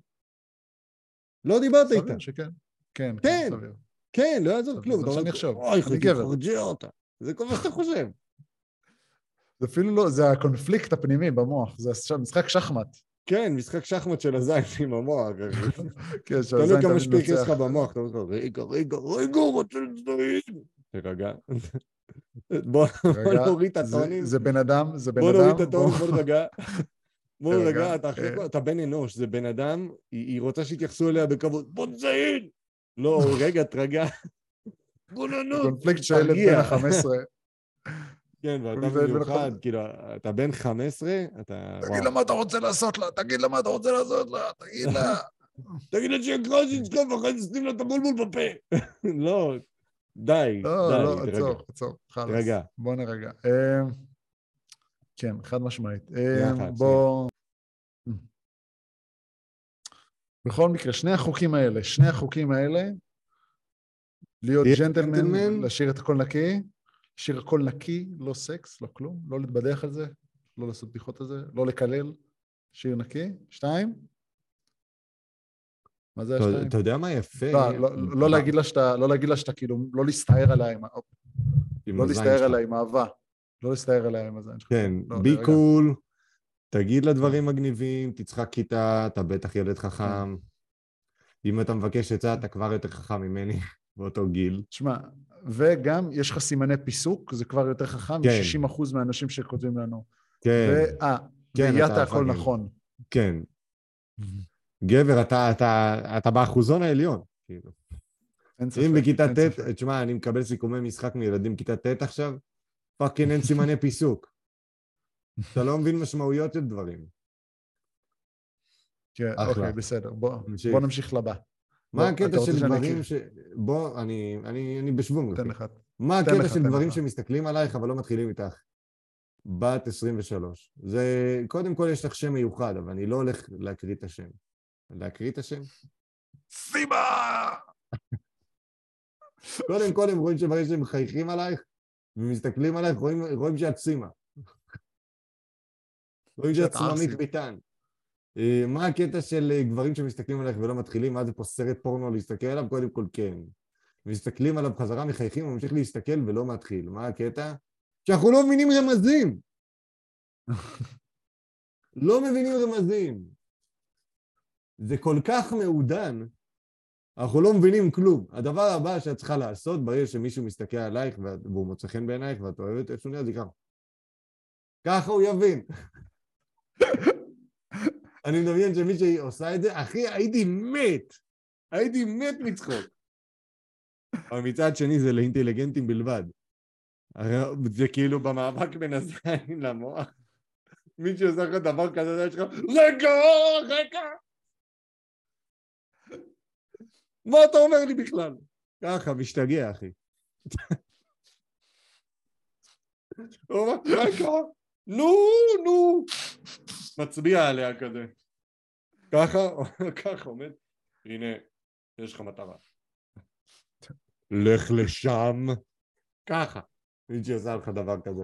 לא דיברת איתה. סביר שכן. כן, כן. כן, סביר. כן, לא יעזור כלום. זה מה שאני אחשוב. אוי, אני גבר." אותה. זה כל מה שאתה חושב. זה אפילו לא, זה הקונפליקט הפנימי במוח, זה משחק שחמט. כן, משחק שחמט של הזין עם המוח. כן, תלוי שהזין כמה תמיד שפיק יש. לך במוח. אתה אומר, רגע, רגע, רגע, הוא רוצה לזין. תירגע. בוא בוא רגע, נוריד את הטונים. זה בן אדם, זה בן בוא אדם. נוריד את הטון, בוא- בוא נרגע. בוא נרגע, אתה אה. אתה בן אנוש, זה בן אדם, היא רוצה שיתייחסו אליה בכבוד. בוא נזיין! לא, רגע, תרגע. בוא ננוס. קונפליקט של ילד. בן ה-15. כן, ואתה במיוחד, כאילו, אתה בן 15, אתה... תגיד. לה מה אתה רוצה לעשות לה, תגיד לה מה אתה רוצה לעשות לה, תגיד לה. תגיד לה שיהיה קראז'יץ' כאן ואחרי זה שים לה את הבולבול בפה. לא, די, לא, לא, עצור. עצור, חלאס. תירגע. בוא נרגע. אה, כן, חד משמעית. אה, בוא... בכל מקרה, שני החוקים האלה, שני החוקים האלה, להיות ג'נטלמן. להשאיר את הכל נקי, להשאיר הכל נקי, לא סקס, לא כלום, לא להתבדח על זה, לא לעשות בדיחות על זה, לא לקלל, להשאיר נקי. שתיים? מה זה השתיים? אתה יודע מה יפה? לא, לא, לא להגיד לה שאתה, לא להגיד לה שאתה כאילו, לא להסתער עליה עם, לא להסתער. עליה עם אהבה. לא להסתער עליה עם הזין שלך. כן, לא, בי. קול, תגיד לה דברים מגניבים, תצחק איתה, אתה בטח ילד חכם. אם אתה מבקש עצה, אתה כבר יותר חכם ממני באותו גיל. תשמע, וגם יש לך סימני פיסוק, זה כבר יותר חכם, כן. מ-60% מהאנשים שכותבים לנו. כן, ואה, כן, אתה הכל. נכון. כן. גבר, אתה, אתה, אתה באחוזון העליון. כאילו. אין ספק. אם בכיתה. ט', תשמע, אני מקבל סיכומי משחק מילדים בכיתה ט' עכשיו, fucking אין סימני פיסוק. אתה לא מבין משמעויות של דברים. כן. אוקיי, בסדר. בוא. בוא נמשיך לבא. מה הקטע של דברים? ש... בוא, אני, אני, אני בשוונג. תן. לך. מה הקטע של לך. שמסתכלים עלייך אבל לא מתחילים איתך? בת 23. זה, קודם כל יש לך שם מיוחד, אבל אני לא הולך להקריא את השם. להקריא את השם? סיבה! קודם כל הם רואים שברגע שהם מחייכים עלייך ומסתכלים עלייך, רואים, רואים שאת סימה. רואים שאת. סממית ביטן. אה, מה הקטע של אה, גברים שמסתכלים עלייך ולא מתחילים? מה זה פה סרט פורנו להסתכל עליו? קודם כל כן. מסתכלים עליו חזרה, מחייכים, הוא ממשיך להסתכל ולא מתחיל. מה הקטע? שאנחנו לא מבינים רמזים! לא מבינים רמזים. זה כל כך מעודן, אנחנו לא מבינים כלום. הדבר הבא שאת צריכה לעשות, ברגע שמישהו מסתכל עלייך והוא מוצא חן בעינייך ואת אוהבת איך שהוא נראה, זה ככה. ככה הוא יבין. אני מדמיין שמישהי עושה את זה, אחי, הייתי מת. הייתי מת מצחוק. אבל מצד שני זה לאינטליגנטים בלבד. זה כאילו במאבק בין הזין למוח. מי שעושה לך דבר כזה, זה יש לך, רגע, רגע. מה אתה אומר לי בכלל? ככה, משתגע, אחי. הוא אומר, רגע, נו, נו. מצביע עליה כזה. ככה, ככה עומד. הנה, יש לך מטרה. לך לשם. ככה. מישהי עושה לך דבר כזה.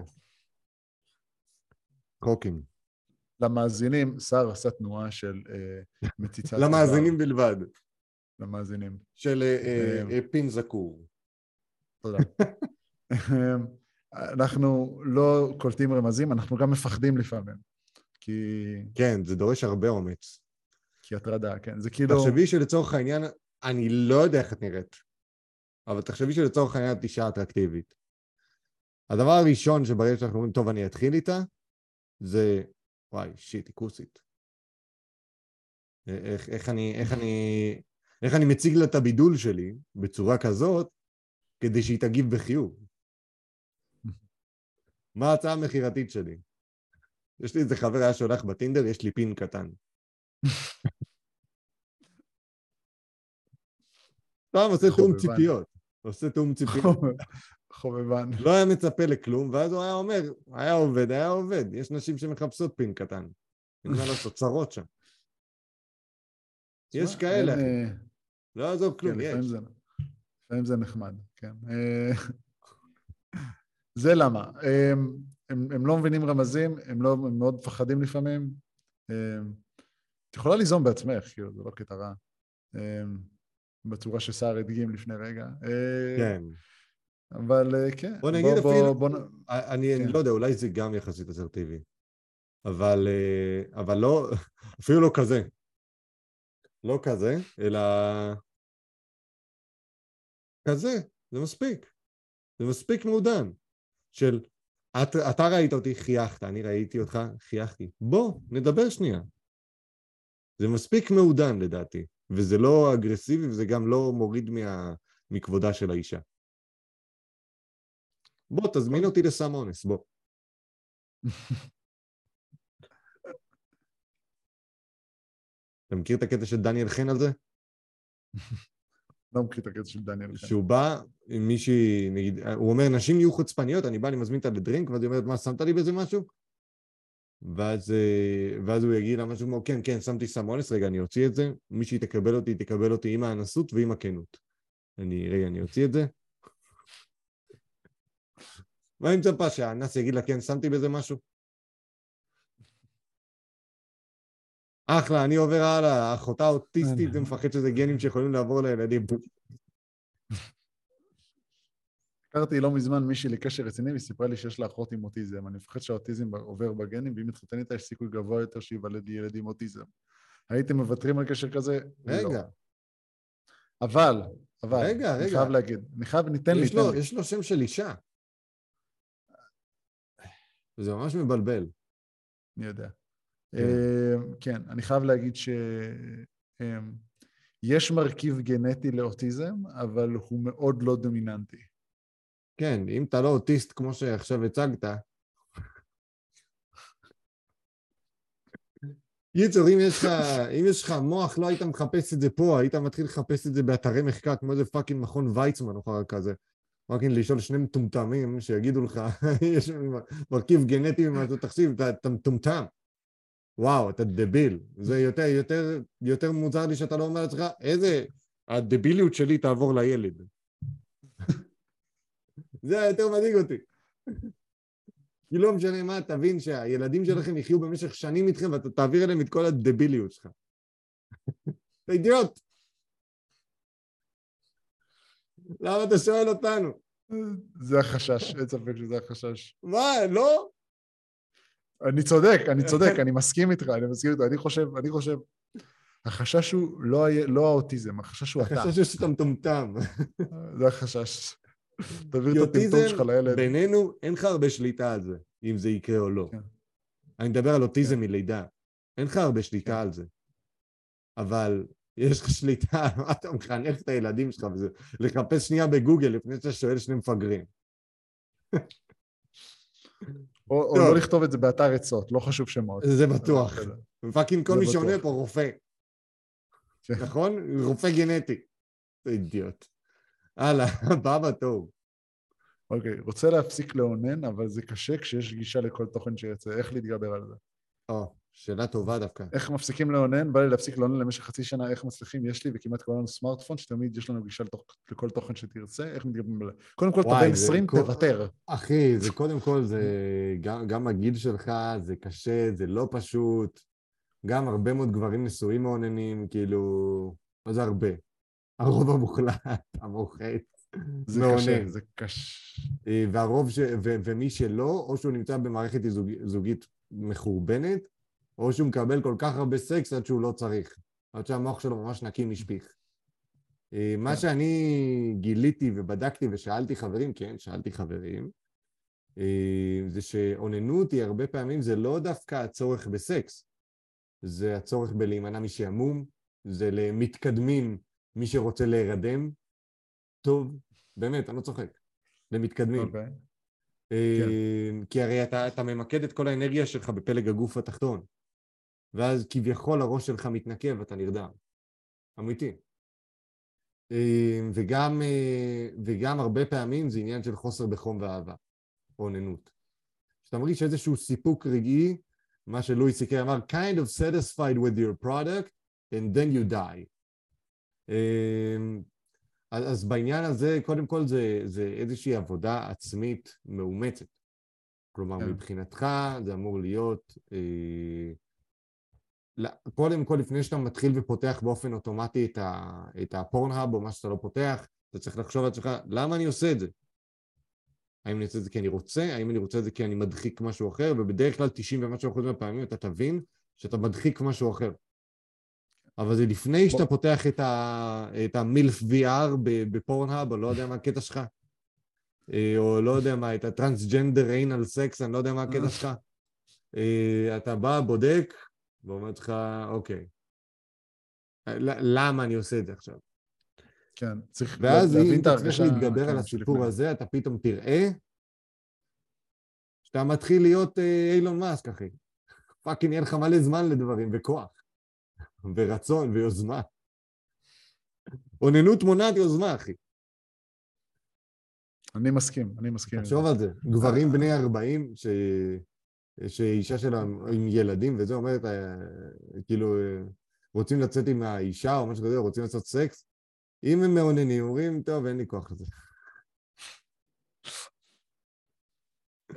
קוקים. למאזינים, שר עשה תנועה של אה, מציצת... למאזינים. בלבד. למאזינים. של אה, אה, אה, פין זקור. תודה. אנחנו לא קולטים רמזים, אנחנו גם מפחדים לפעמים. כי... כן, זה דורש הרבה אומץ. כי הטרדה, כן. זה כאילו... תחשבי שלצורך העניין, אני לא יודע איך את נראית, אבל תחשבי שלצורך העניין את אישה אטרקטיבית. הדבר הראשון שברגע שאנחנו אומרים, טוב, אני אתחיל איתה, זה, וואי, שיט, היא כוסית. איך, איך, אני, איך, אני, איך אני מציג לה את הבידול שלי בצורה כזאת, כדי שהיא תגיב בחיוב. מה ההצעה המכירתית שלי? יש לי איזה חבר היה שולח בטינדר, יש לי פין קטן. פעם עושה חובבן. ציפיות. עושה תיאום ציפיות. חובבן. לא היה מצפה לכלום, ואז הוא היה אומר, היה עובד, היה עובד. יש נשים שמחפשות פין קטן. אין מה לעשות, צרות שם. יש כאלה. אה, לא יעזוב כן, כלום, לפעמים יש. לפעמים זה נחמד, כן. אה, זה למה. הם, הם, הם לא מבינים רמזים, הם, לא, הם מאוד מפחדים לפעמים. אה, את יכולה ליזום בעצמך, כאילו, זה לא קטע רע. אה, בצורה שסער הדגים לפני רגע. אה, כן. אבל אה, כן. בוא נגיד בוא, אפילו- בוא, נ- אני אני כן. לא יודע, אולי זה גם יחסית אסרטיבי. אבל אה, אבל לא, אפילו לא כזה. לא כזה, אלא כזה, זה מספיק. זה מספיק מעודן. של, את, אתה ראית אותי, חייכת, אני ראיתי אותך, חייכתי. בוא, נדבר שנייה. זה מספיק מעודן לדעתי, וזה לא אגרסיבי וזה גם לא מוריד מה, מכבודה של האישה. בוא, תזמין אותי לסם אונס, בוא. אתה מכיר את הקטע של דניאל חן על זה? לא מכיר את הקטע של דניאל. שהוא בא עם מישהי, נגיד, הוא אומר, נשים יהיו חוצפניות, אני בא, אני מזמין אותה לדרינק, ואז היא אומרת, מה, שמת לי בזה משהו? ואז, אה, ואז הוא יגיד לה משהו כמו, כן, כן, שמתי סם אונס, רגע, אני אוציא את זה, מישהי תקבל אותי, תקבל אותי עם האנסות ועם הכנות. אני, רגע, אני אוציא את זה. מה היא מצפה, שהאנס יגיד לה, כן, שמתי בזה משהו? אחלה, אני עובר הלאה, אחותה אוטיסטית ומפחד שזה גנים שיכולים לעבור לילדים. הכרתי לא מזמן מישהי לקשר רציני, והיא סיפרה לי שיש לה אחות עם אוטיזם. אני מפחד שהאוטיזם עובר בגנים, ואם מתחתן איתה יש סיכוי גבוה יותר שייוולד לי ילד עם אוטיזם. הייתם מוותרים על קשר כזה? רגע, לא. אבל, אבל, רגע, אני רגע. חייב להגיד, אני חייב, ניתן לי, לו, לי. יש לו שם של אישה. זה ממש מבלבל. אני יודע. כן. אה, כן, אני חייב להגיד ש... אה, יש מרכיב גנטי לאוטיזם, אבל הוא מאוד לא דומיננטי. כן, אם אתה לא אוטיסט כמו שעכשיו הצגת... קיצור, אם יש לך, אם יש לך מוח, לא היית מחפש את זה פה, היית מתחיל לחפש את זה באתרי מחקר, כמו איזה fucking מכון ויצמן או חרא כזה. fucking לשאול שני מטומטמים שיגידו לך, יש מרכיב גנטי ממה אתה תחשיב, אתה מטומטם. וואו, אתה דביל. זה יותר, יותר, יותר מוזר לי שאתה לא אומר לעצמך, איזה... הדביליות שלי תעבור לילד. זה יותר מדאיג אותי. כי לא משנה מה, תבין שהילדים שלכם יחיו במשך שנים איתכם ואתה תעביר אליהם את כל הדביליות שלך. אתה אידיוט. למה אתה שואל אותנו? זה החשש, אין ספק שזה החשש. מה, לא? אני צודק, אני צודק, אני מסכים איתך, אני מסכים איתך. אני חושב, אני חושב, החשש הוא לא, לא האוטיזם, החשש הוא אתה. החשש הוא שאתה מטומטם. זה החשש. תעביר את הטמטום שלך לילד. בינינו, אין לך הרבה שליטה על זה, אם זה יקרה או לא. כן. אני מדבר על אוטיזם כן. מלידה. אין לך הרבה שליטה כן. על זה. אבל יש לך שליטה על מה אתה מחנך את הילדים שלך, וזה לחפש שנייה בגוגל לפני שאתה שואל שני מפגרים. או, או לא לכתוב את זה באתר עצות, לא חשוב שמות. זה בטוח. fucking כל מי שעונה פה רופא. כן. נכון? רופא גנטי. אידיוט. הלאה, הבא בתור. אוקיי, רוצה להפסיק לאונן, אבל זה קשה כשיש גישה לכל תוכן שיוצא. איך להתגבר על זה? או, שאלה טובה דווקא. איך מפסיקים לאונן? בא לי להפסיק לאונן למשך חצי שנה, איך מצליחים? יש לי וכמעט כל לנו סמארטפון, שתמיד יש לנו גישה לתוך, לכל תוכן שתרצה, איך מתגברים על זה? קודם כל, אתה בן 20, כל... תוותר. אחי, זה קודם כל, זה גם, גם הגיל שלך, זה קשה, זה לא פשוט. גם הרבה מאוד גברים נשואים מאוננים, כאילו... מה זה הרבה? הרוב המוחלט, המוחץ. זה מאונן. קשה, זה קשה. אה, והרוב, ש... ו... ומי שלא, או שהוא נמצא במערכת זוג... זוגית מחורבנת, או שהוא מקבל כל כך הרבה סקס עד שהוא לא צריך. עד שהמוח שלו ממש נקי משפיך. אה, מה כן. שאני גיליתי ובדקתי ושאלתי חברים, כן, שאלתי חברים, אה, זה שאוננות היא הרבה פעמים זה לא דווקא הצורך בסקס, זה הצורך בלהימנע משעמום, זה למתקדמים, מי שרוצה להירדם, טוב, באמת, אני לא צוחק, למתקדמים. Okay. אוקיי. אה, כן. כי הרי אתה, אתה ממקד את כל האנרגיה שלך בפלג הגוף התחתון. ואז כביכול הראש שלך מתנקה ואתה נרדם. אמיתי. אמ, וגם, אה, וגם הרבה פעמים זה עניין של חוסר בחום ואהבה, או אוננות. כשאתה מרגיש איזשהו סיפוק רגעי, מה שלואי סי אמר, kind of satisfied with your product and then you die. אמ, אז בעניין הזה, קודם כל זה, זה איזושהי עבודה עצמית מאומצת. כלומר, yeah. כן. מבחינתך זה אמור להיות אה, קודם כל, לפני שאתה מתחיל ופותח באופן אוטומטי את, ה, את הפורנהאב או מה שאתה לא פותח, אתה צריך לחשוב על עצמך, למה אני עושה את זה? האם אני עושה את זה כי אני רוצה? האם אני רוצה את זה כי אני מדחיק משהו אחר? ובדרך כלל 90 ומשהו אחוז מהפעמים אתה תבין שאתה מדחיק משהו אחר. אבל זה לפני שאתה פותח את, ה, את המילף VR בפורנהאב, או לא יודע מה הקטע שלך. אה, או לא יודע מה, את הטרנסג'נדר איינל סקס, אני לא יודע מה הקטע שלך. אה, אתה בא, בודק, ואומרת לך, אוקיי, למה אני עושה את זה עכשיו? כן, צריך ואז אם אתה צריך להתגבר על הסיפור הזה, אתה פתאום תראה שאתה מתחיל להיות אה, אילון מאסק, אחי. פאקינג יהיה לך מלא זמן לדברים, וכוח, ורצון, ויוזמה. אוננות מונעת יוזמה, אחי. אני מסכים, אני מסכים. תחשוב על זה. גברים בני 40 ש... שאישה שלה עם ילדים וזה אומרת, אה, כאילו, רוצים לצאת עם האישה או משהו כזה, רוצים לעשות סקס, אם הם מאוננים, אומרים, טוב, אין לי כוח לזה.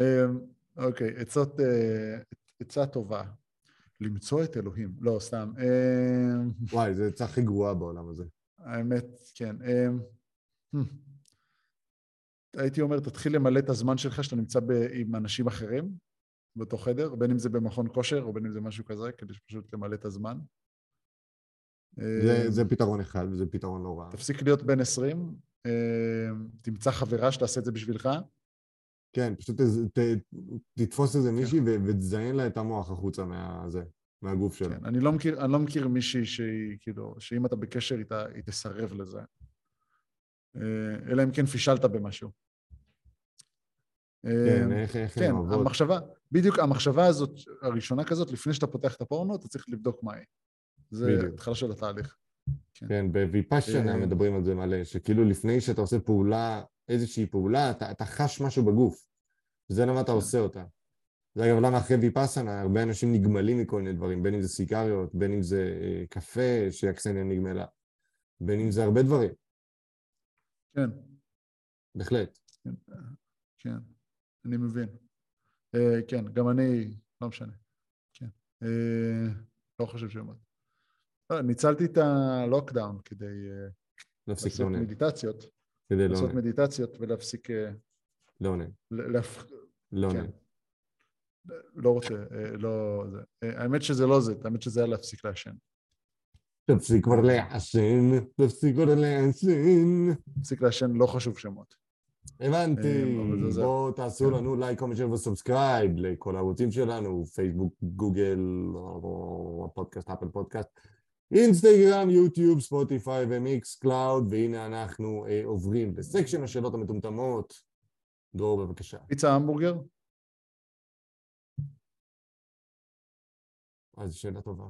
אמ, אוקיי, עצות, אה, עצה טובה. למצוא את אלוהים. לא, סתם. אמ, וואי, זו עצה הכי גרועה בעולם הזה. האמת, כן. אמ, הייתי אומר, תתחיל למלא את הזמן שלך שאתה נמצא עם אנשים אחרים, באותו חדר, בין אם זה במכון כושר או בין אם זה משהו כזה, כדי שפשוט למלא את הזמן. זה, אה, זה פתרון אחד, וזה פתרון לא רע. תפסיק להיות בן 20, אה, תמצא חברה שתעשה את זה בשבילך. כן, פשוט ת, ת, תתפוס איזה כן. מישהי ותזיין לה את המוח החוצה מהזה, מהגוף שלה. כן, אני לא מכיר, אני לא מכיר מישהי שהיא, כאילו, שאם אתה בקשר איתה, היא תסרב לזה. אה, אלא אם כן פישלת במשהו. כן, איך, איך כן, המחשבה, בדיוק המחשבה הזאת, הראשונה כזאת, לפני שאתה פותח את הפורנו, אתה צריך לבדוק מה היא. זה התחלה של התהליך. כן, כן בוויפאשנה אה, מדברים על זה מלא, שכאילו לפני שאתה עושה פעולה איזושהי פעולה, אתה, אתה חש משהו בגוף. זה למה אתה עושה אותה. זה אגב למה אחרי ויפאסנה הרבה אנשים נגמלים מכל מיני דברים, בין אם זה סיגריות, בין אם זה אה, קפה שאקסניה נגמלה, בין אם זה הרבה דברים. כן, בהחלט. כן, כן, אני מבין. אה, כן, גם אני, לא משנה. כן. אה, לא חושב שאומר. לא, ניצלתי את הלוקדאון כדי להפסיק לעשות לעונן. מדיטציות. כדי לעשות לעונן. מדיטציות ולהפסיק... אה, לעונן. ל- להפ- לעונן. כן. לא רוצה, לא... זה. האמת שזה לא זה, האמת שזה היה להפסיק לעשן. תפסיק כבר לעשן, תפסיק כבר לעשן. להפסיק לעשן לא חשוב שמות. הבנתי. אה. בואו תעשו כן. לנו like, comment, ו subscribe לכל הערוצים שלנו, פייסבוק, Google Podcast, Apple Podcast, אינסטגרם, יוטיוב, ספוטיפיי ו Mixcloud, והנה אנחנו אה, עוברים ל section השאלות המטומטמות. דרור, בבקשה. פיצה המבורגר? אז זו שאלה טובה.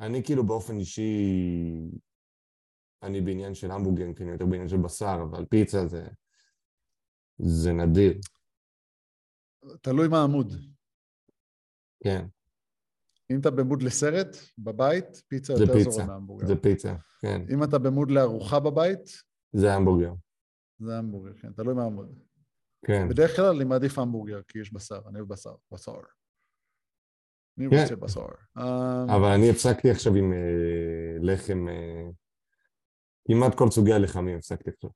אני כאילו באופן אישי, אני בעניין של המבורגרים, כאילו יותר בעניין של בשר, אבל פיצה זה, זה נדיר, תלוי מה העמוד. כן, אם אתה במוד לסרט בבית, פיצה יותר פיצה. זורם מהמבורגר. זה פיצה, כן, אם אתה במוד לארוחה בבית, זה המבורגר, זה המבורגר, כן, תלוי מה העמוד. כן. בדרך כלל אני מעדיף המבורגר, כי יש בשר, אני אוהב בשר, בשר. אני כן. רוצה בשר. אמ, אבל אני הפסקתי עכשיו עם אה, לחם, אה, כמעט כל סוגי הלחמים הפסקתי עכשיו,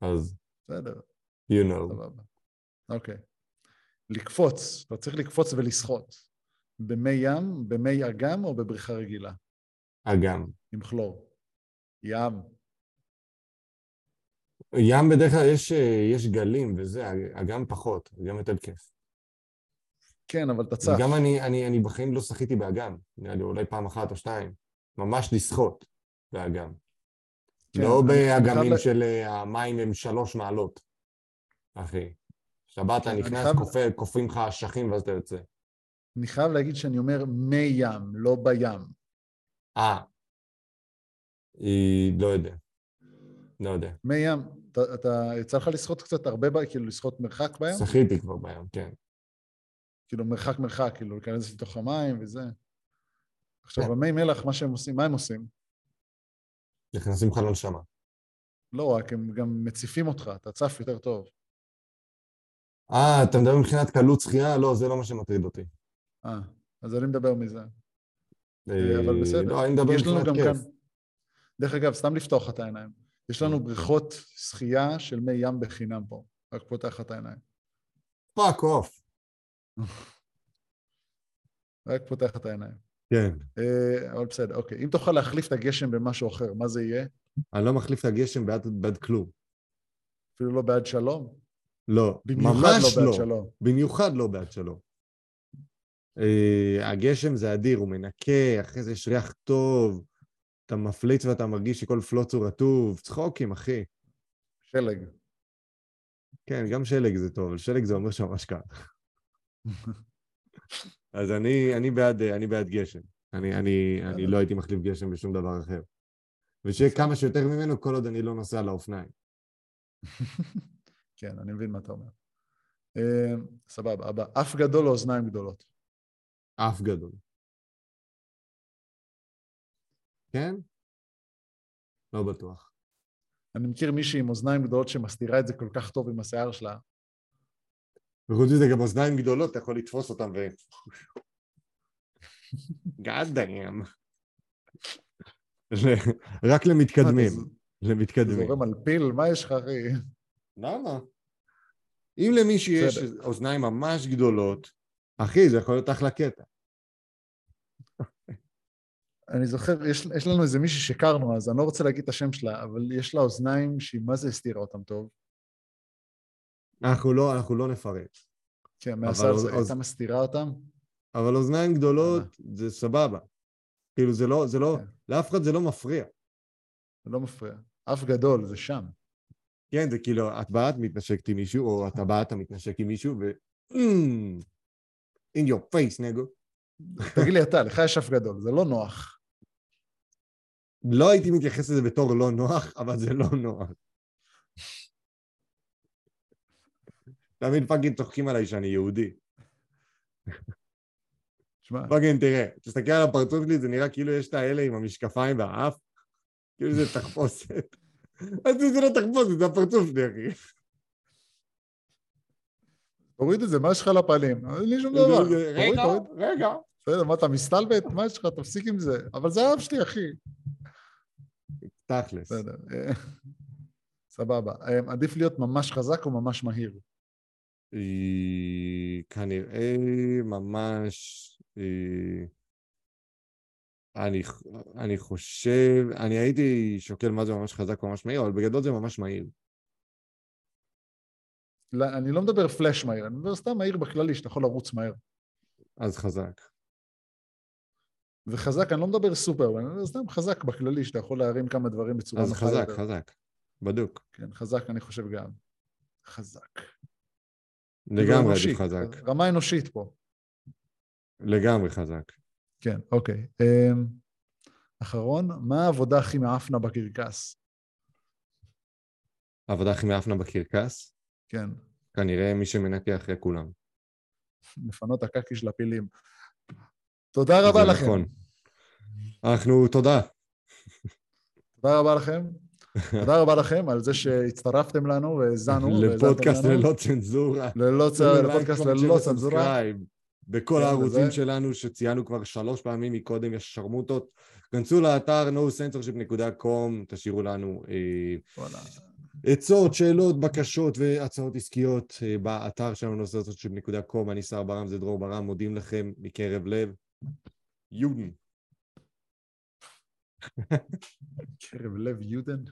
אז בסדר, you know, סבבה. אוקיי. לקפוץ, אתה צריך לקפוץ ולשחות. במי ים, במי אגם או בבריכה רגילה? אגם. עם כלור. ים. ים בדרך כלל יש, יש גלים וזה, אגם פחות, אגם יותר כיף. כן, אבל אתה צף. וגם אני, אני, אני בחיים לא שחיתי באגם, נראה לי אולי פעם אחת או שתיים, ממש לשחות באגם. כן, לא באגמים של אה, המים הם שלוש מעלות, אחי. כן, אני נכנס, כופים לך אשכים ואז אתה יוצא. אני חייב להגיד שאני אומר מי ים, לא בים. אה, היא- לא יודע. לא יודע. מי ים, אתה, אתה יצא לך לשחות קצת הרבה, ב- כאילו לשחות מרחק בים? שחיתי כבר בים, כן. כאילו מרחק מרחק, כאילו להיכנס לתוך המים וזה. עכשיו, כן. במי מלח, מה שהם עושים, מה הם עושים? נכנסים לך לנשמה. לא רק, הם גם מציפים אותך, אתה צף יותר טוב. אה, אתה מדבר מבחינת קלות שחייה? לא, זה לא מה שמטריד אותי. אה, אז אני מדבר מזה. אה, אבל בסדר. לא, אני מדבר מבחינת כיף. דרך אגב, סתם לפתוח את העיניים. יש לנו בריכות שחייה של מי ים בחינם פה. רק פותח את העיניים. fuck off. רק פותח את העיניים. כן. אה, אבל בסדר, אוקיי. אם תוכל להחליף את הגשם במשהו אחר, מה זה יהיה? אני לא מחליף את הגשם בעד, בעד כלום. אפילו לא בעד שלום? לא, ממש לא לא. שלום. במיוחד לא בעד שלום. אה, הגשם זה אדיר, הוא מנקה, אחרי זה יש ריח טוב, אתה מפליץ ואתה מרגיש שכל פלוץ הוא רטוב, צחוקים, אחי. שלג. כן, גם שלג זה טוב, אבל שלג זה אומר שממש קר. אז אני, אני, בעד, אני בעד גשם. אני, אני, אני לא הייתי מחליף גשם בשום דבר אחר. ושיהיה כמה שיותר ממנו כל עוד אני לא נוסע על האופניים. כן, אני מבין מה אתה אומר. אה, סבבה, הבא. אף גדול או אוזניים גדולות? אף גדול. כן? לא בטוח. אני מכיר מישהי עם אוזניים גדולות שמסתירה את זה כל כך טוב עם השיער שלה. וחוץ מזה גם אוזניים גדולות, אתה יכול לתפוס אותם ו... God damn. רק למתקדמים, אתה למתקדמים. זורם על פיל? מה יש לך, אחי? למה? אם למישהו יש. אוזניים ממש גדולות, אחי, זה יכול להיות אחלה קטע. אני זוכר, יש, יש לנו איזה מישהי שהכרנו אז, אני לא רוצה להגיד את השם שלה, אבל יש לה אוזניים שהיא מה זה הסתירה אותם טוב. אנחנו לא, אנחנו לא נפרט. כן, אוז- זה הייתה מסתירה אותם. אבל אוזניים גדולות זה סבבה. כאילו זה לא, זה לא, כן. לאף אחד זה לא מפריע. זה לא מפריע. אף גדול, זה שם. כן, זה כאילו, את באה, את מתנשקת עם מישהו, או אתה באה, אתה מתנשק עם מישהו, ו... "Mm, in your face, נגו. תגיד לי אתה, לך יש אף גדול, זה לא נוח. לא הייתי מתייחס לזה בתור לא נוח, אבל זה לא נוח. תמיד fucking צוחקים עליי שאני יהודי. שמע, fucking תראה, תסתכל על הפרצוף שלי, זה נראה כאילו יש את האלה עם המשקפיים והאף, כאילו זה תחפושת. אז זה לא תחפושת, זה הפרצוף שלי, אחי. תוריד את זה, מה יש לך לפנים? אין לי שום דבר. רגע. רגע. בסדר, מה אתה מסתלבט? מה יש לך? תפסיק עם זה. אבל זה האף שלי, אחי. תכלס. בסדר. אה, סבבה. אה, עדיף להיות ממש חזק או ממש מהיר? אה, כנראה ממש... אני, אני חושב, אני הייתי שוקל מה זה ממש חזק או ממש מהיר, אבל בגדול זה ממש מהיר. לא, אני לא מדבר פלאש מהיר, אני מדבר סתם מהיר בכללי, שאתה יכול לרוץ מהר. אז חזק. וחזק, אני לא מדבר סופר, אני מדבר סתם חזק בכללי, שאתה יכול להרים כמה דברים בצורה אז נוחה חזק, יותר. חזק. בדוק. כן, חזק אני חושב גם. חזק. לגמרי עדיף חזק. רמה אנושית פה. לגמרי חזק. כן, אוקיי. אמ, אחרון, מה העבודה הכי מעפנה בקרקס? העבודה הכי מאפנה בקרקס, כן, כנראה מי שמנקה אחרי כולם. לפנות הקקי של הפילים. תודה רבה לכם. נכון. אנחנו, תודה. תודה רבה לכם. תודה רבה לכם על זה שהצטרפתם לנו והאזנו. לפודקאסט. ללא צנזורה. ללא. לפודקאסט ללא צנזורה. בכל כן, הערוצים וזה- שלנו שציינו כבר שלוש פעמים מקודם, יש שרמוטות. כנסו לאתר nocensorship.com, תשאירו לנו אה. עצות, שאלות, בקשות והצעות עסקיות אה, באתר שלנו nocensorship.com. אני שר ברם, זה דרור ברם, מודים לכם מקרב לב. יודן. קרב לב יודן.